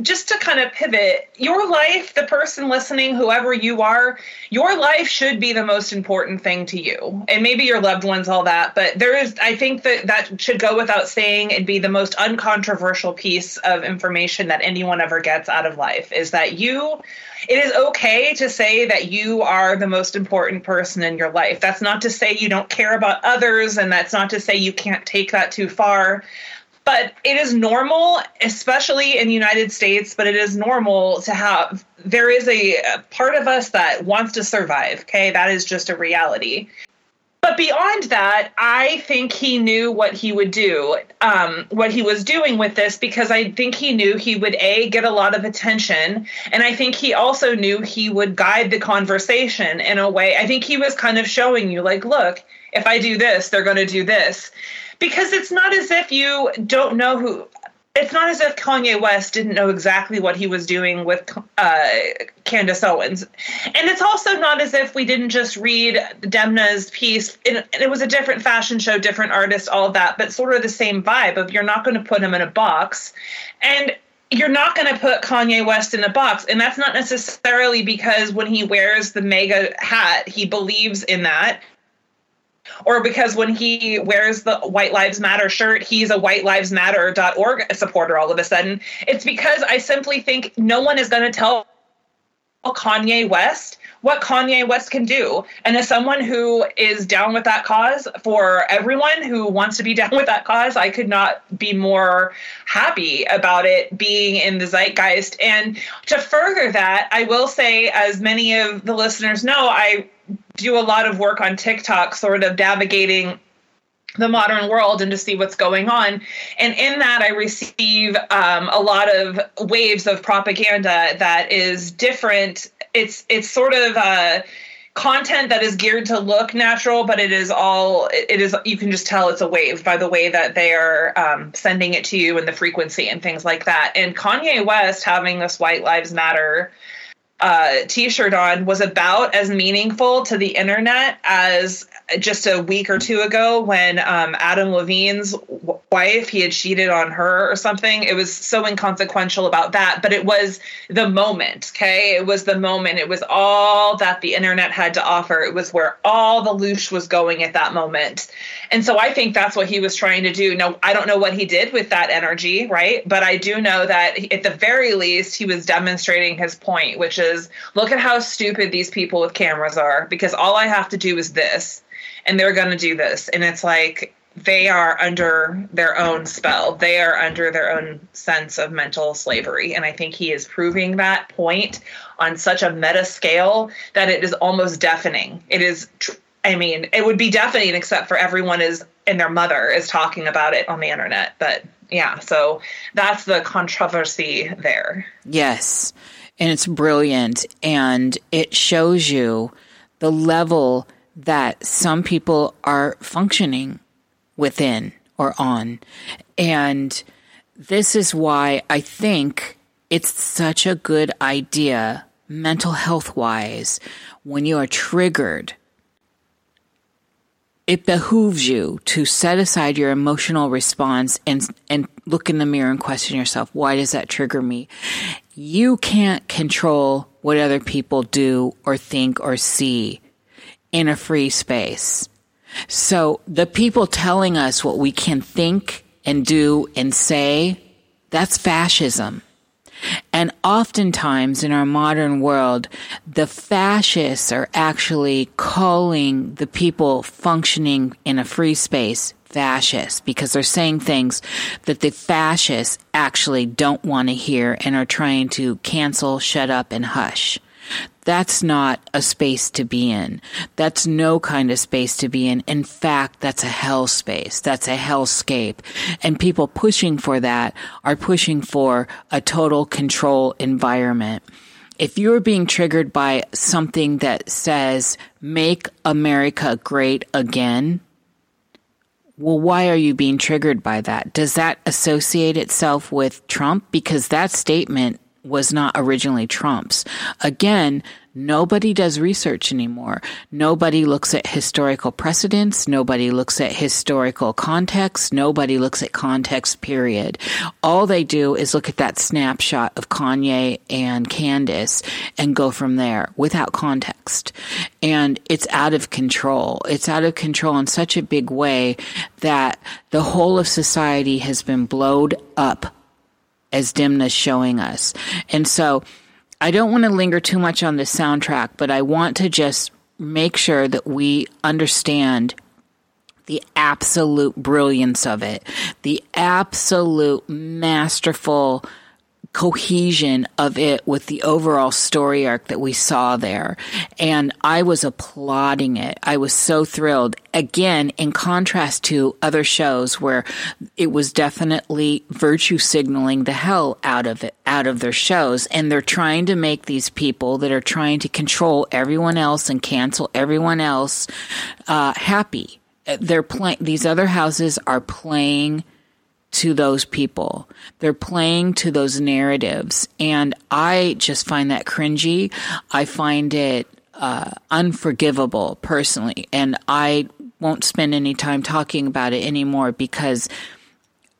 just to kind of pivot, your life, the person listening, whoever you are, your life should be the most important thing to you. And maybe your loved ones, all that. But there is, I think that that should go without saying and be the most uncontroversial piece of information that anyone ever gets out of life is that you, it is okay to say that you are the most important person in your life. That's not to say you don't care about others, and that's not to say you can't take that too far but it is normal especially in the united states but it is normal to have there is a, part of us that wants to survive okay? That is just a reality. But beyond that i think he knew what he would do um, what he was doing with this because i think he knew he would a get a lot of attention and i think he also knew he would guide the conversation in a way. I think he was kind of showing you like look if i do this they're going to do this because it's not as if you don't know who it's not as if Kanye West didn't know exactly what he was doing with uh, Candace Owens. And it's also not as if we didn't just read Demna's piece. It, it was a different fashion show, different artist, all of that, but sort of the same vibe of you're not going to put him in a box. And you're not going to put Kanye West in a box. And that's not necessarily because when he wears the MAGA hat, he believes in that or because when he wears the White Lives Matter shirt, he's a White Lives Matter.org supporter all of a sudden. It's because I simply think no one is going to tell Kanye West what Kanye West can do. And as someone who is down with that cause, for everyone who wants to be down with that cause, I could not be more happy about it being in the zeitgeist. And to further that, I will say, as many of the listeners know, I do a lot of work on TikTok, sort of navigating the modern world and to see what's going on. And in that, I receive um, a lot of waves of propaganda that is different. It's it's sort of uh, content that is geared to look natural, but it is all it is. You can just tell it's a wave by the way that they are um, sending it to you and the frequency and things like that. And Kanye West having this White Lives Matter uh, t-shirt on was about as meaningful to the internet as just a week or two ago when um, Adam Levine's wife he had cheated on her or something. It was so inconsequential about that, but it was the moment. Okay, it was the moment. It was all that the internet had to offer. It was where all the loosh was going at that moment, and so I think that's what he was trying to do. No, I don't know what he did with that energy, right? But I do know that at the very least he was demonstrating his point, which is look at how stupid these people with cameras are because all I have to do is this and they're going to do this. And it's like they are under their own spell. They are under their own sense of mental slavery. And I think he is proving that point on such a meta scale that it is almost deafening. It is, tr- I mean, it would be deafening except for everyone is and their mother is talking about it on the internet. But yeah, so that's the controversy there. Yes. And it's brilliant. And it shows you the level that some people are functioning within or on. And this is why I think it's such a good idea, mental health wise, when you are triggered. It behooves you to set aside your emotional response and, and look in the mirror and question yourself, why does that trigger me? You can't control what other people do or think or see in a free space. So the people telling us what we can think and do and say, that's fascism. And oftentimes in our modern world, the fascists are actually calling the people functioning in a free space fascists because they're saying things that the fascists actually don't want to hear and are trying to cancel, shut up, and hush. That's not a space to be in. That's no kind of space to be in. In fact, that's a hell space. That's a hellscape. And people pushing for that are pushing for a total control environment. If you're being triggered by something that says, make America great again, well, why are you being triggered by that? Does that associate itself with Trump? Because that statement was not originally Trump's. Again, nobody does research anymore. Nobody looks at historical precedents. Nobody looks at historical context. Nobody looks at context, period. All they do is look at that snapshot of Kanye and Candace and go from there without context. And it's out of control. It's out of control in such a big way that the whole of society has been blowed up as Demna's showing us. And so I don't want to linger too much on the soundtrack, but I want to just make sure that we understand the absolute brilliance of it, the absolute masterful cohesion of it with the overall story arc that we saw there. And I was applauding it. I was so thrilled. Again, in contrast to other shows where it was definitely virtue signaling the hell out of it, out of their shows. And they're trying to make these people that are trying to control everyone else and cancel everyone else, uh, happy. They're playing, these other houses are playing to those people. They're playing to those narratives. And I just find that cringy. I find it uh, unforgivable personally. And I won't spend any time talking about it anymore because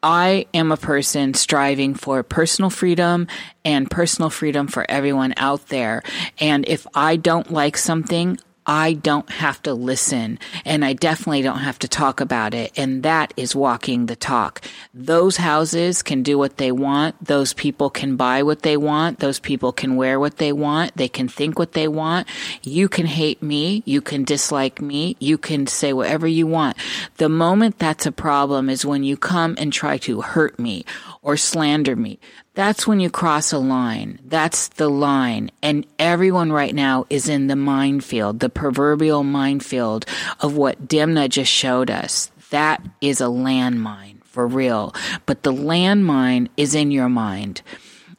I am a person striving for personal freedom and personal freedom for everyone out there. And if I don't like something, I don't have to listen and I definitely don't have to talk about it. And that is walking the talk. Those houses can do what they want. Those people can buy what they want. Those people can wear what they want. They can think what they want. You can hate me. You can dislike me. You can say whatever you want. The moment that's a problem is when you come and try to hurt me or slander me. That's when you cross a line. That's the line. And everyone right now is in the minefield, the proverbial minefield of what Demna just showed us. That is a landmine for real. But the landmine is in your mind.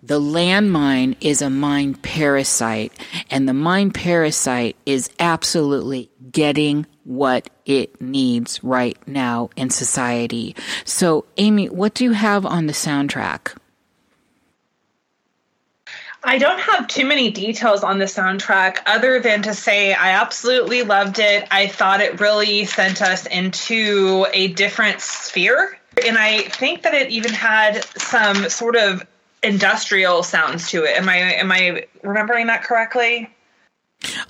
The landmine is a mind parasite, and the mind parasite is absolutely getting what it needs right now in society. So, Amy, what do you have on the soundtrack? I don't have too many details on the soundtrack other than to say I absolutely loved it. I thought it really sent us into a different sphere. And I think that it even had some sort of industrial sounds to it. Am I am I remembering that correctly?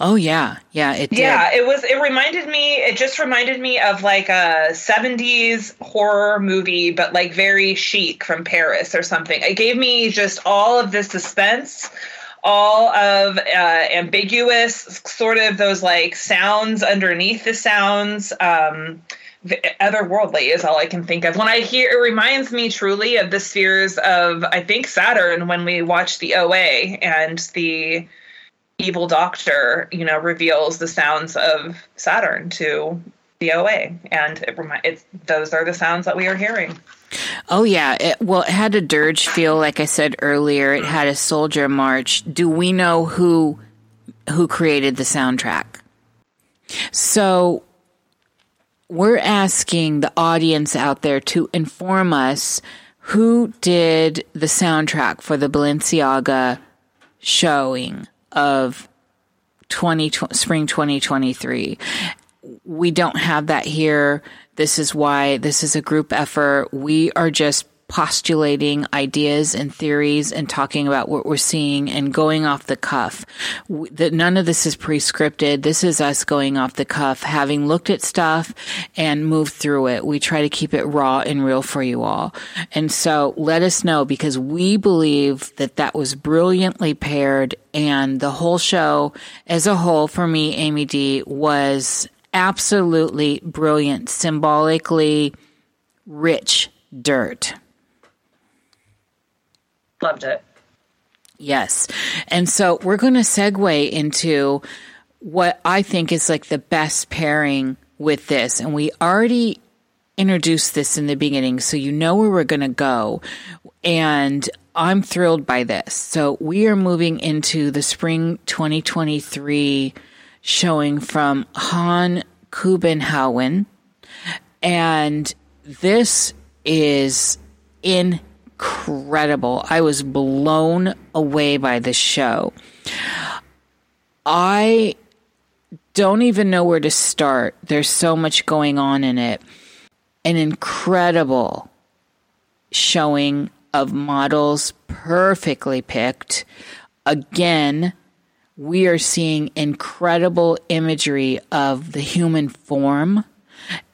Oh yeah, yeah. It yeah. It was. It reminded me. It just reminded me of like a '70s horror movie, but like very chic from Paris or something. It gave me just all of the suspense, all of uh, ambiguous sort of those like sounds underneath the sounds. Um, otherworldly is all I can think of. When I hear it reminds me truly of the spheres of I think Saturn when we watched the OA and the evil doctor, you know, reveals the sounds of Saturn to the OA, and it remi- it's those are the sounds that we are hearing. Oh yeah, it, well, it had a dirge feel, like I said earlier. It had a soldier march. Do we know who who created the soundtrack? So we're asking the audience out there to inform us who did the soundtrack for the Balenciaga showing of 20, spring 2023. We don't have that here. This is why this is a group effort. We are just postulating ideas and theories and talking about what we're seeing and going off the cuff. That none of this is pre-scripted. This is us going off the cuff, having looked at stuff and moved through it. We try to keep it raw and real for you all. And so let us know because we believe that that was brilliantly paired and the whole show as a whole for me, Amy D was absolutely brilliant, symbolically rich dirt. Loved it. Yes. And so we're going to segue into what I think is like the best pairing with this. And we already introduced this in the beginning, so you know where we're going to go. And I'm thrilled by this. So we are moving into the spring 2023 showing from Han Kjøbenhavn. And this is in incredible. I was blown away by this show. I don't even know where to start. There's so much going on in it. An incredible showing of models perfectly picked. Again, we are seeing incredible imagery of the human form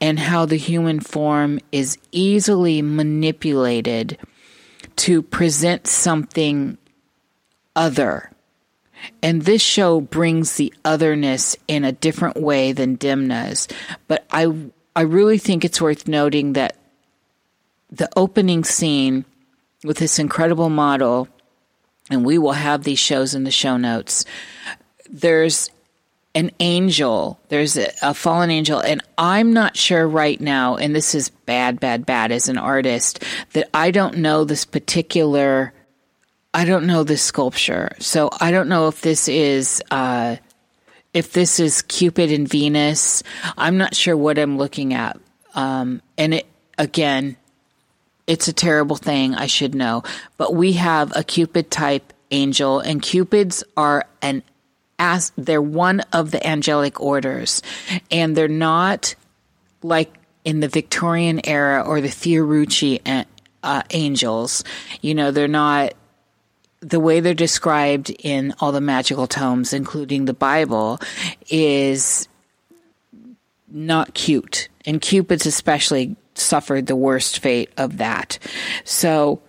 and how the human form is easily manipulated to present something other. And this show brings the otherness in a different way than Demna's. But I, I really think it's worth noting that the opening scene with this incredible model, and we will have these shows in the show notes. There's an angel, there's a, a, fallen angel, and I'm not sure right now, and this is bad, bad, bad as an artist, that I don't know this particular, I don't know this sculpture. So I don't know if this is, uh, if this is Cupid and Venus. I'm not sure what I'm looking at. Um, and it, again, it's a terrible thing. I should know. But we have a Cupid type angel, and Cupids are an as they're one of the angelic orders, and they're not like in the Victorian era or the Fiorucci uh, angels. You know, they're not the way they're described in all the magical tomes, including the Bible, is not cute. And Cupid's especially suffered the worst fate of that. So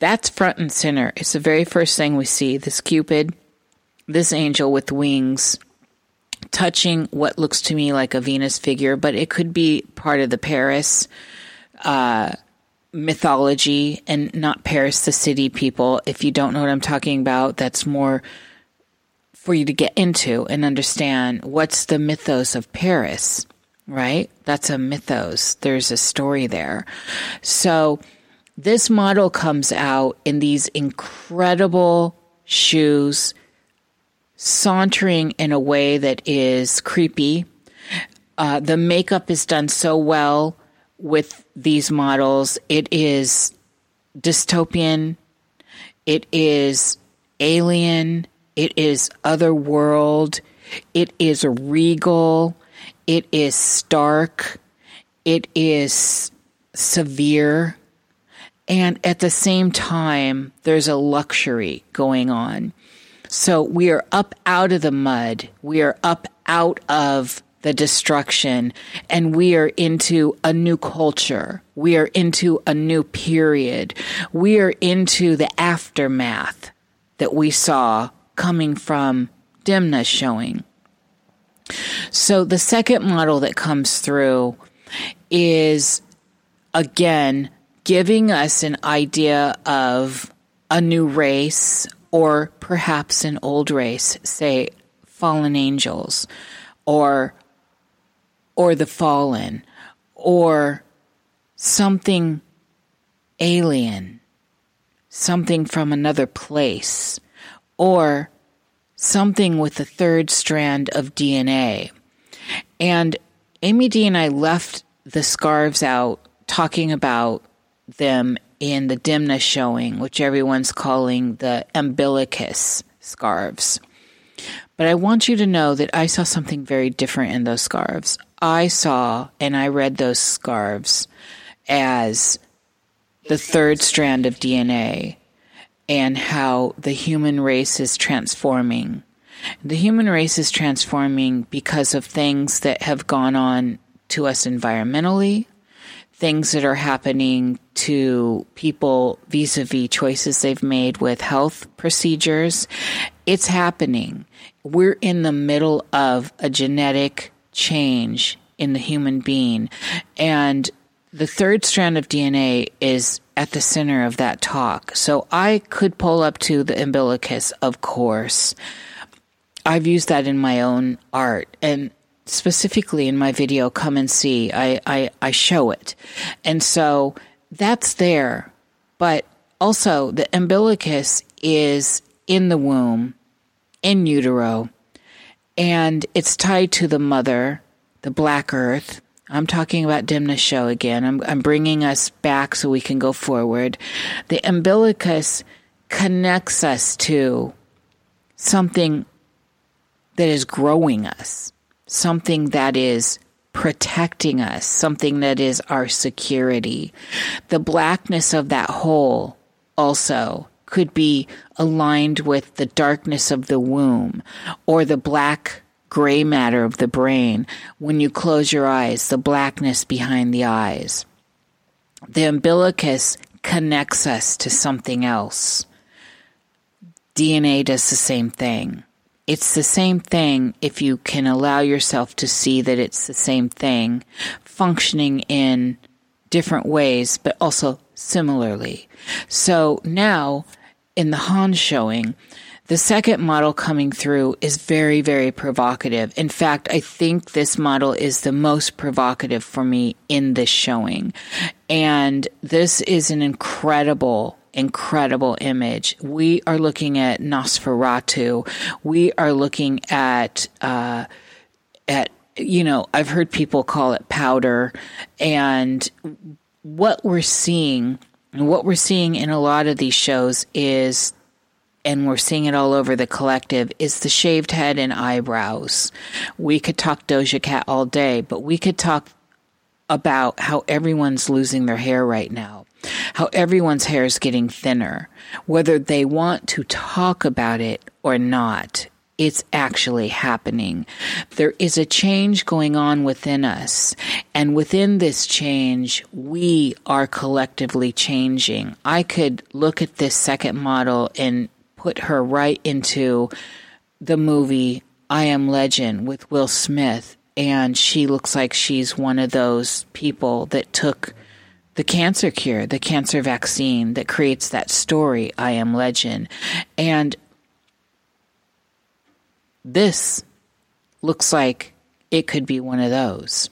that's front and center. It's the very first thing we see this Cupid, this angel with wings, touching what looks to me like a Venus figure, but it could be part of the Paris uh, mythology and not Paris, the city people. If you don't know what I'm talking about, that's more for you to get into and understand what's the mythos of Paris right? That's a mythos. There's a story there. So this model comes out in these incredible shoes, sauntering in a way that is creepy. Uh, the makeup is done so well with these models. It is dystopian. It is alien. It is otherworld. It is regal. It is stark. It is severe. And at the same time, there's a luxury going on. So we are up out of the mud. We are up out of the destruction and we are into a new culture. We are into a new period. We are into the aftermath that we saw coming from Demna showing. So the second model that comes through is again giving us an idea of a new race or perhaps an old race, say fallen angels or or the fallen or something alien, something from another place or something with the third strand of DNA. And Amy D and I left the scarves out talking about them in the Demna showing, which everyone's calling the umbilicus scarves. But I want you to know that I saw something very different in those scarves. I saw and I read those scarves as the third strand of DNA and how the human race is transforming. The human race is transforming because of things that have gone on to us environmentally, things that are happening to people vis a vis choices they've made with health procedures. It's happening. We're in the middle of a genetic change in the human being. And the third strand of DNA is at the center of that talk. So I could pull up to the umbilicus, of course. I've used that in my own art and specifically in my video, Come and See, I, I, I show it. And so that's there. But also, the umbilicus is in the womb, in utero, and it's tied to the mother, the black earth, I'm talking about Demna show again. I'm, I'm bringing us back so we can go forward. The umbilicus connects us to something that is growing us, something that is protecting us, something that is our security. The blackness of that hole also could be aligned with the darkness of the womb or the black gray matter of the brain. When you close your eyes, the blackness behind the eyes. The umbilicus connects us to something else. DNA does the same thing. It's the same thing if you can allow yourself to see that it's the same thing, functioning in different ways, but also similarly. So now in the Han showing, the second model coming through is very, very provocative. In fact, I think this model is the most provocative for me in this showing. And this is an incredible incredible image. We are looking at Nosferatu. We are looking at uh, at you know I've heard people call it powder, and what we're seeing what we're seeing in a lot of these shows is and we're seeing it all over the collective is the shaved head and eyebrows. We could talk Doja Cat all day, but we could talk about how everyone's losing their hair right now how everyone's hair is getting thinner, whether they want to talk about it or not. It's actually happening. There is a change going on within us. And within this change, we are collectively changing. I could look at this second model and put her right into the movie I Am Legend with Will Smith. And she looks like she's one of those people that took the cancer cure, the cancer vaccine that creates that story, I Am Legend. And this looks like it could be one of those.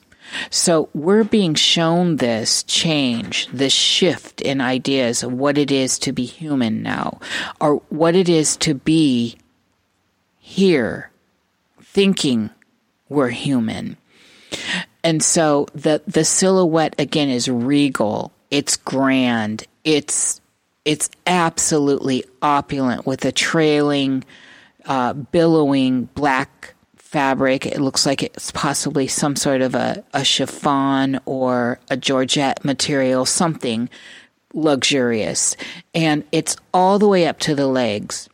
So we're being shown this change, this shift in ideas of what it is to be human now, or what it is to be here, thinking we're human. And so the the silhouette again is regal. It's grand. It's it's absolutely opulent with a trailing, uh, billowing black fabric. It looks like it's possibly some sort of a, a chiffon or a georgette material, something luxurious. And it's all the way up to the legs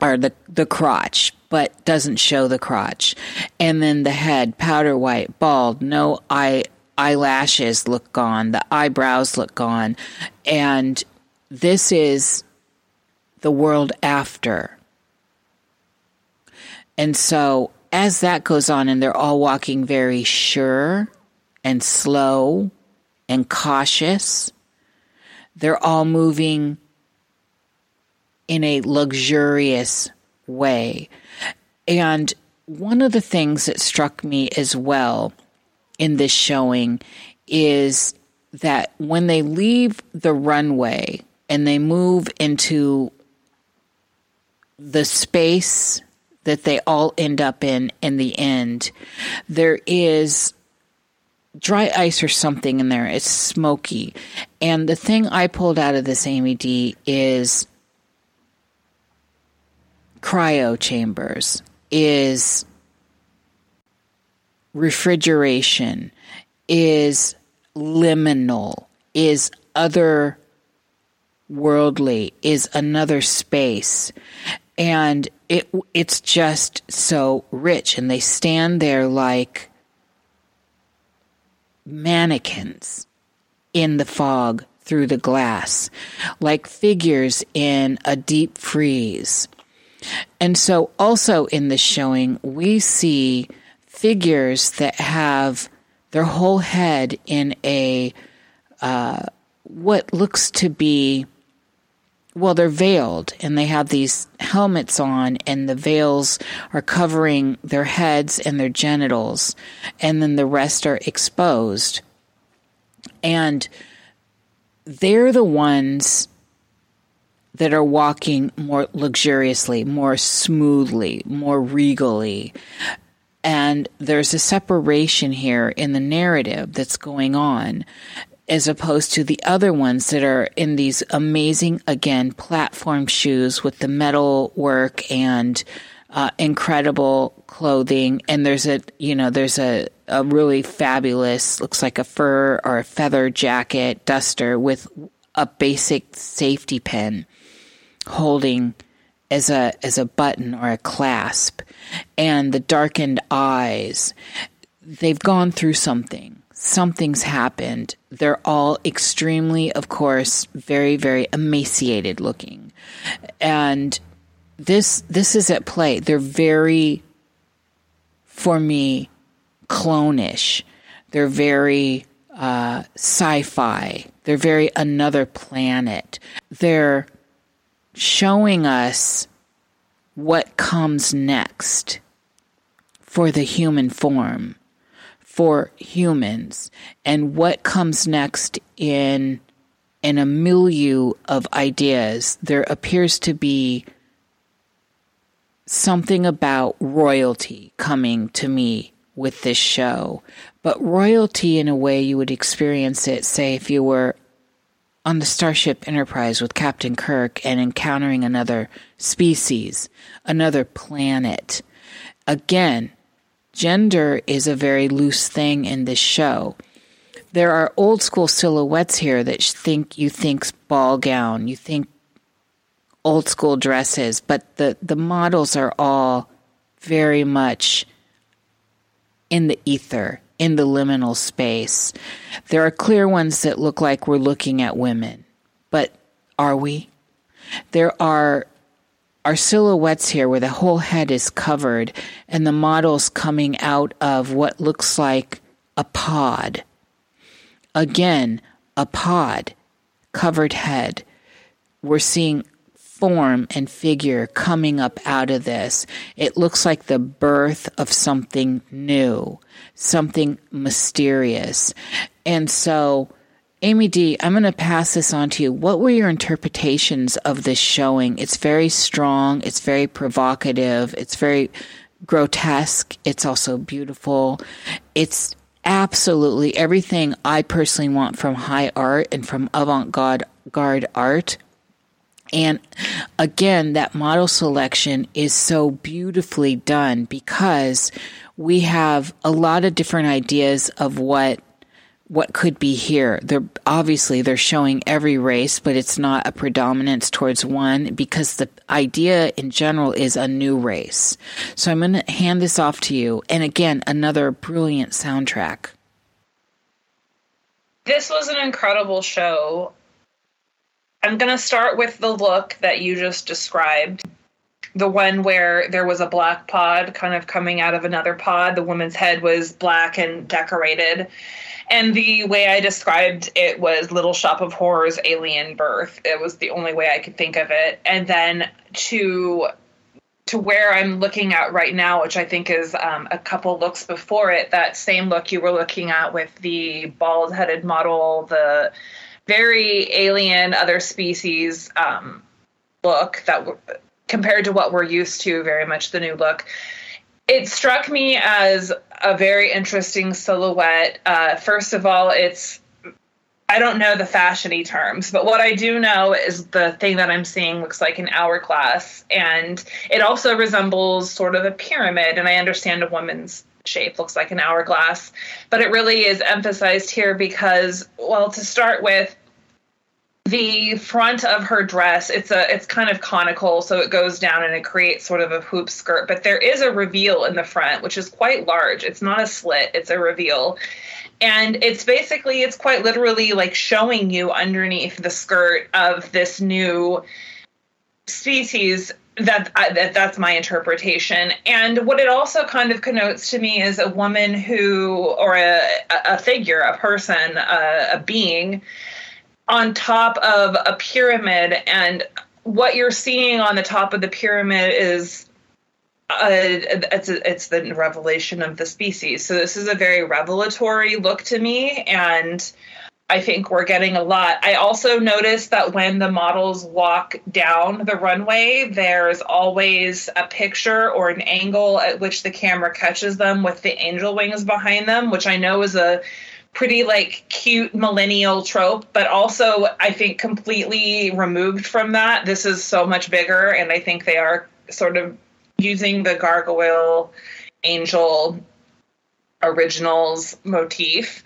or the, the crotch but doesn't show the crotch. And then the head, powder white, bald, no eye eyelashes look gone, the eyebrows look gone. And this is the world after. And so as that goes on and they're all walking very sure and slow and cautious, they're all moving in a luxurious way. And one of the things that struck me as well in this showing is that when they leave the runway and they move into the space that they all end up in in the end, there is dry ice or something in there. It's smoky. And the thing I pulled out of this Amy D is cryo chambers is refrigeration, is liminal, is other worldly, is another space. And it it's just so rich and they stand there like mannequins in the fog through the glass, like figures in a deep freeze. And so, also in this showing, we see figures that have their whole head in a uh, what looks to be well, they're veiled and they have these helmets on, and the veils are covering their heads and their genitals, and then the rest are exposed. And they're the ones that are walking more luxuriously, more smoothly, more regally. And there's a separation here in the narrative that's going on as opposed to the other ones that are in these amazing, again, platform shoes with the metal work and uh, incredible clothing. And there's a, you know, there's a, a really fabulous, looks like a fur or a feather jacket duster with a basic safety pin holding as a as a button or a clasp. And the darkened eyes they've gone through something. Something's happened. They're all extremely of course very very emaciated looking. And this this is at play. They're very for me clonish they're very uh, sci-fi. They're very another planet. They're showing us what comes next for the human form, for humans, and what comes next in in a milieu of ideas. There appears to be something about royalty coming to me with this show, but royalty in a way you would experience it, say, if you were on the Starship Enterprise with Captain Kirk and encountering another species, another planet. Again, gender is a very loose thing in this show. There are old school silhouettes here that think you think ball gown, you think old school dresses, but the, the models are all very much in the ether in the liminal space. There are clear ones that look like we're looking at women, but are we? There are are silhouettes here where the whole head is covered and the model's coming out of what looks like a pod. Again, a pod, covered head. We're seeing form and figure coming up out of this. It looks like the birth of something new, something mysterious. And so, Amy D, I'm going to pass this on to you. What were your interpretations of this showing? It's very strong, it's very provocative, it's very grotesque, it's also beautiful. It's absolutely everything I personally want from high art and from avant garde art and again, that model selection is so beautifully done because we have a lot of different ideas of what what could be here. They're obviously they're showing every race, but it's not a predominance towards one because the idea in general is a new race. So I'm going to hand this off to you. And again, another brilliant soundtrack. This was an incredible show. I'm going to start with the look that you just described. The one where there was a black pod kind of coming out of another pod. The woman's head was black and decorated. And the way I described it was Little Shop of Horrors Alien Birth. It was the only way I could think of it. And then to to where I'm looking at right now, which I think is um, a couple looks before it, that same look you were looking at with the bald headed model, the very alien, other species um, look that compared to what we're used to, very much the new look. It struck me as a very interesting silhouette. Uh, first of all, it's I don't know the fashiony terms, but what I do know is the thing that I'm seeing looks like an hourglass, and it also resembles sort of a pyramid. And I understand a woman's shape looks like an hourglass, but it really is emphasized here because, well, to start with, the front of her dress it's a it's kind of conical so it goes down and it creates sort of a hoop skirt but there is a reveal in the front which is quite large. It's not a slit it's a reveal. And it's basically it's quite literally like showing you underneath the skirt of this new species that, uh, that that's my interpretation. And what it also kind of connotes to me is a woman who or a, a figure a person a, a being on top of a pyramid and what you're seeing on the top of the pyramid is uh, it's it's the revelation of the species. So this is a very revelatory look to me, and I think we're getting a lot. I also noticed that when the models walk down the runway, there's always a picture or an angle at which the camera catches them with the angel wings behind them, which I know is a pretty like cute millennial trope, but also I think completely removed from that. This is so much bigger, and I think they are sort of using the gargoyle angel originals motif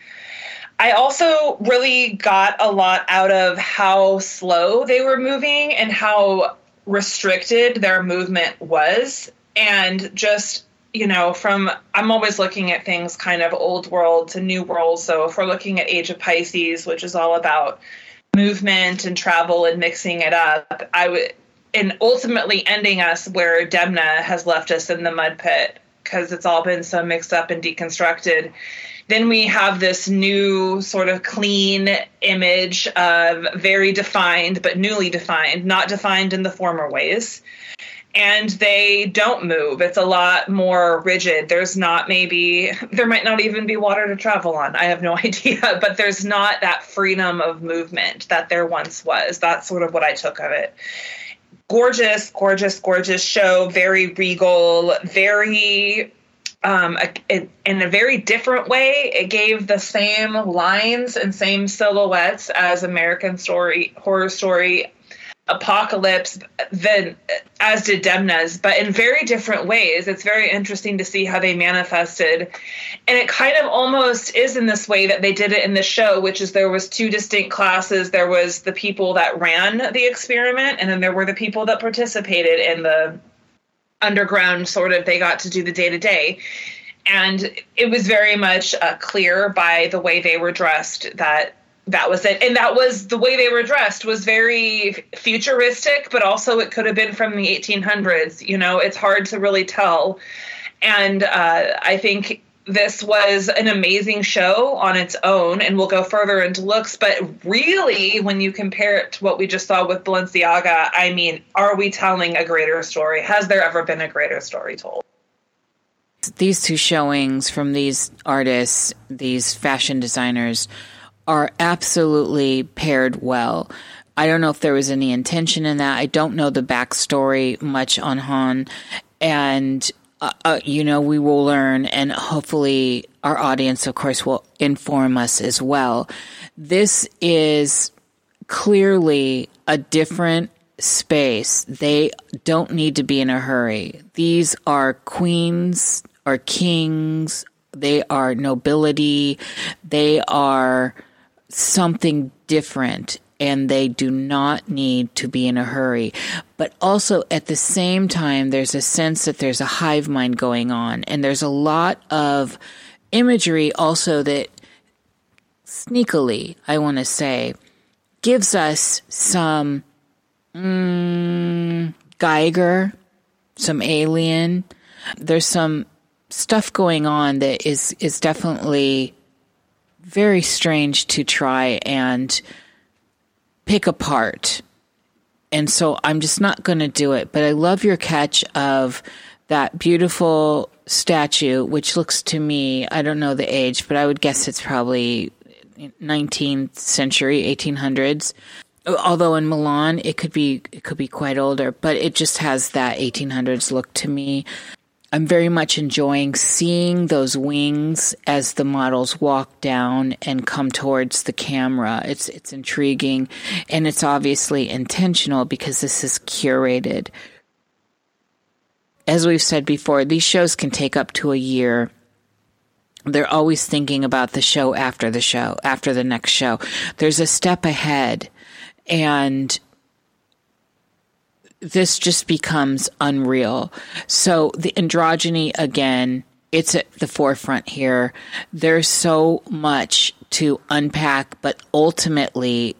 I also really got a lot out of how slow they were moving and how restricted their movement was. And just, you know, from I'm always looking at things kind of old world to new world. So if we're looking at Age of Pisces, which is all about movement and travel and mixing it up, I would, and ultimately ending us where Demna has left us in the mud pit because it's all been so mixed up and deconstructed then we have this new sort of clean image of very defined, but newly defined, not defined in the former ways. And they don't move. It's a lot more rigid. There's not maybe, there might not even be water to travel on. I have no idea, but there's not that freedom of movement that there once was. That's sort of what I took of it gorgeous, gorgeous, gorgeous show. Very regal, very um, in a very different way. It gave the same lines and same silhouettes as American Story Horror Story Apocalypse than as did Demna's, but in very different ways. It's very interesting to see how they manifested, and it kind of almost is in this way that they did it in the show, which is there was two distinct classes. There was the people that ran the experiment, and then there were the people that participated in the underground sort of they got to do the day to day and it was very much uh, clear by the way they were dressed that that was it and that was the way they were dressed was very futuristic but also it could have been from the 1800s you know it's hard to really tell and uh, i think this was an amazing show on its own, and we'll go further into looks. But really, when you compare it to what we just saw with Balenciaga, I mean, are we telling a greater story? Has there ever been a greater story told? These two showings from these artists, these fashion designers, are absolutely paired well. I don't know if there was any intention in that. I don't know the backstory much on Han. And uh, uh, you know, we will learn, and hopefully, our audience, of course, will inform us as well. This is clearly a different space. They don't need to be in a hurry. These are queens or kings, they are nobility, they are something different and they do not need to be in a hurry. But also at the same time, there's a sense that there's a hive mind going on, and there's a lot of imagery also that sneakily, I want to say, gives us some mm, Giger, some Alien. There's some stuff going on that is is definitely very strange to try and pick apart. And so I'm just not going to do it. But I love your catch of that beautiful statue, which looks to me, I don't know the age, but I would guess it's probably 19th century, 1800s. Although in Milan, it could be it could be quite older, but it just has that 1800s look to me. I'm very much enjoying seeing those wings as the models walk down and come towards the camera. It's it's intriguing and it's obviously intentional because this is curated. As we've said before, these shows can take up to a year. They're always thinking about the show after the show, after the next show. There's a step ahead and this just becomes unreal. So the androgyny again, it's at the forefront here. There's so much to unpack, but ultimately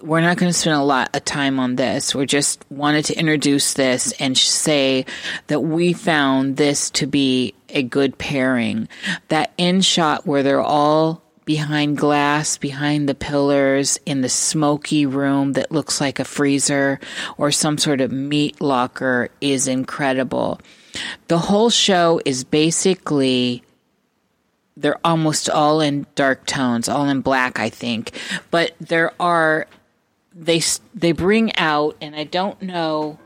we're not going to spend a lot of time on this. We just wanted to introduce this and say that we found this to be a good pairing. That in shot where they're all behind glass, behind the pillars, in the smoky room that looks like a freezer or some sort of meat locker is incredible. The whole show is basically they're almost all in dark tones, all in black, I think. But there are they they bring out, and I don't know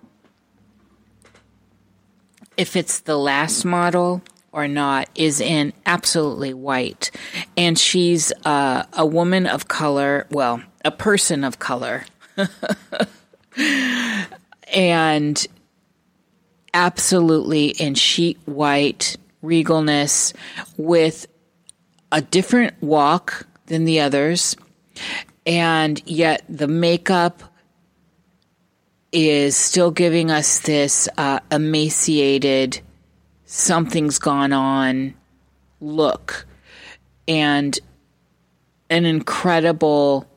if it's the last model or not, is in absolutely white, and she's uh, a woman of color. Well, a person of color. and absolutely in sheet white regalness with a different walk than the others, and yet the makeup is still giving us this uh, emaciated, something's gone on look, and an incredible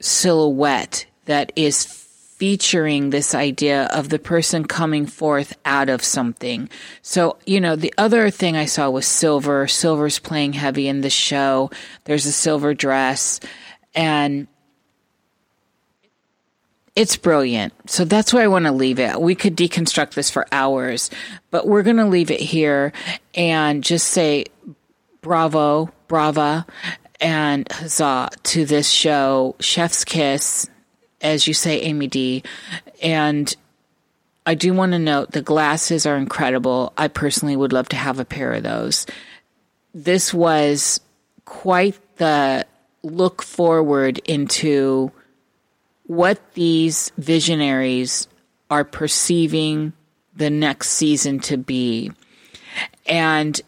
silhouette that is featuring this idea of the person coming forth out of something. So, you know, the other thing I saw was silver. Silver's playing heavy in the show. There's a silver dress and it's brilliant. So that's where I want to leave it. We could deconstruct this for hours, but we're going to leave it here and just say bravo, brava, and huzzah to this show, Chef's Kiss as you say, Amy D. And I do want to note the glasses are incredible. I personally would love to have a pair of those. This was quite the look forward into what these visionaries are perceiving the next season to be. And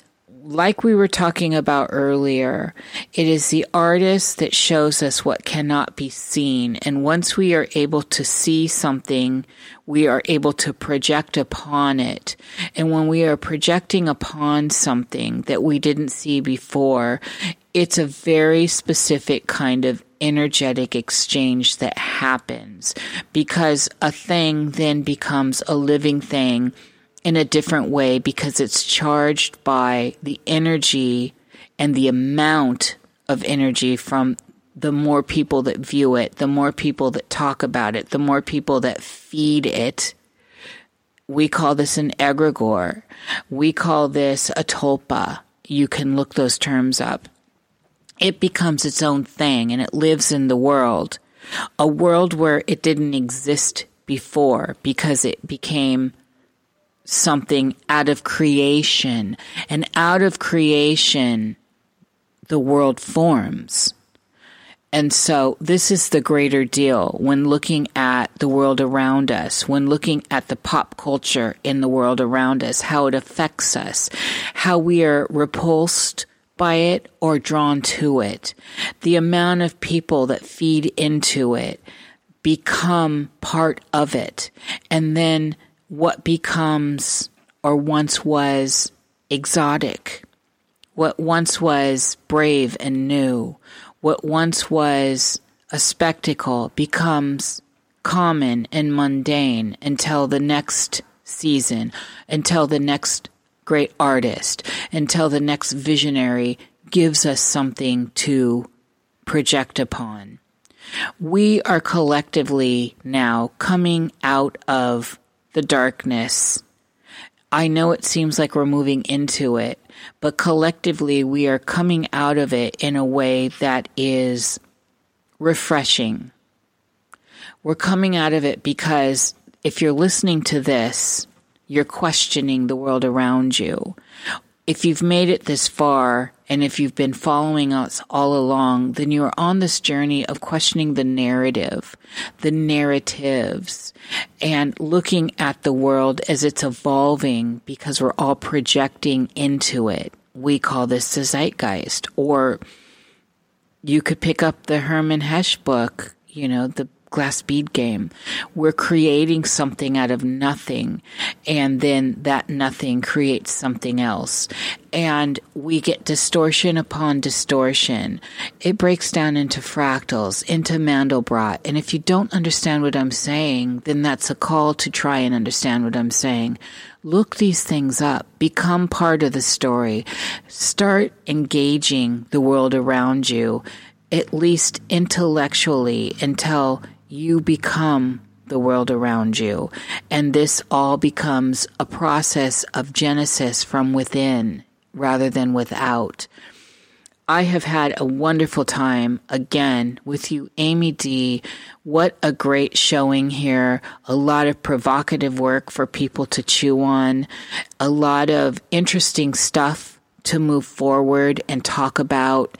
like we were talking about earlier, it is the artist that shows us what cannot be seen. And once we are able to see something, we are able to project upon it. And when we are projecting upon something that we didn't see before, it's a very specific kind of energetic exchange that happens because a thing then becomes a living thing in a different way because it's charged by the energy and the amount of energy from the more people that view it, the more people that talk about it, the more people that feed it. We call this an egregore. We call this a tulpa. You can look those terms up. It becomes its own thing and it lives in the world, a world where it didn't exist before because it became something out of creation, and out of creation, the world forms. And so, this is the greater deal when looking at the world around us, when looking at the pop culture in the world around us, how it affects us, how we are repulsed by it or drawn to it, the amount of people that feed into it become part of it, and then what becomes or once was exotic, what once was brave and new, what once was a spectacle becomes common and mundane until the next season, until the next great artist, until the next visionary gives us something to project upon. We are collectively now coming out of the darkness. I know it seems like we're moving into it, but collectively we are coming out of it in a way that is refreshing. We're coming out of it because if you're listening to this, you're questioning the world around you. If you've made it this far, and if you've been following us all along, then you are on this journey of questioning the narrative, the narratives, and looking at the world as it's evolving because we're all projecting into it. We call this the zeitgeist. Or you could pick up the Hermann Hesse book, you know, the glass bead game. We're creating something out of nothing, and then that nothing creates something else. And we get distortion upon distortion. It breaks down into fractals, into Mandelbrot. And if you don't understand what I'm saying, then that's a call to try and understand what I'm saying. Look these things up. Become part of the story. Start engaging the world around you at least intellectually until you become the world around you. And this all becomes a process of genesis from within, rather than without. I have had a wonderful time again with you, Amy D. What a great showing here. A lot of provocative work for people to chew on, a lot of interesting stuff to move forward and talk about.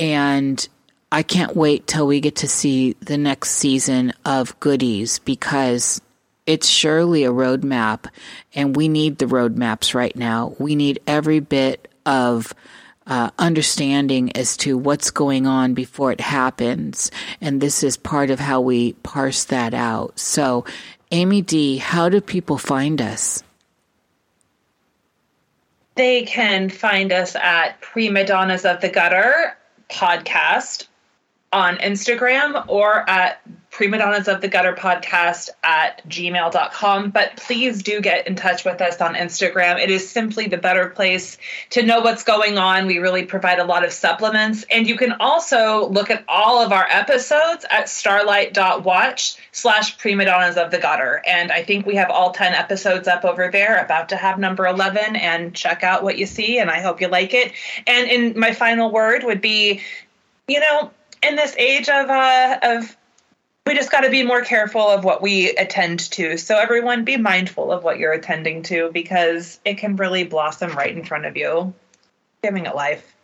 And I can't wait till we get to see the next season of goodies because it's surely a roadmap and we need the roadmaps right now. We need every bit of uh, understanding as to what's going on before it happens. And this is part of how we parse that out. So, Amy D., how do people find us? They can find us at Prima Donnas of the Gutter podcast on Instagram or at prima donnas of the gutter podcast at gmail.com but please do get in touch with us on instagram. It is simply the better place to know what's going on. We really provide a lot of supplements. And you can also look at all of our episodes at starlight.watch slash prima donnas of the gutter. And i think we have all 10 episodes up over there about to have number 11 and check out what you see and i hope you like it. And in my final word would be you know in this age of uh, of we just got to be more careful of what we attend to. So everyone be mindful of what you're attending to because it can really blossom right in front of you, giving it life.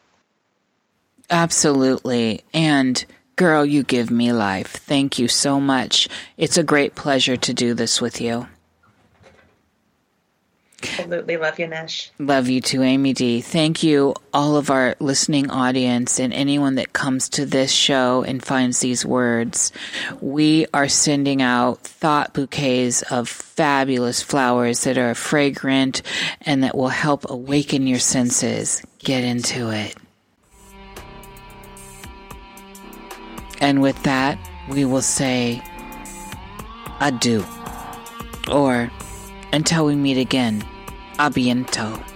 Absolutely. And girl, you give me life. Thank you so much. It's a great pleasure to do this with you. Absolutely. Love you, Nish. Love you too, Amy D. Thank you, all of our listening audience and anyone that comes to this show and finds these words. We are sending out thought bouquets of fabulous flowers that are fragrant and that will help awaken your senses. Get into it. And with that, we will say adieu. Or until we meet again. A bientôt.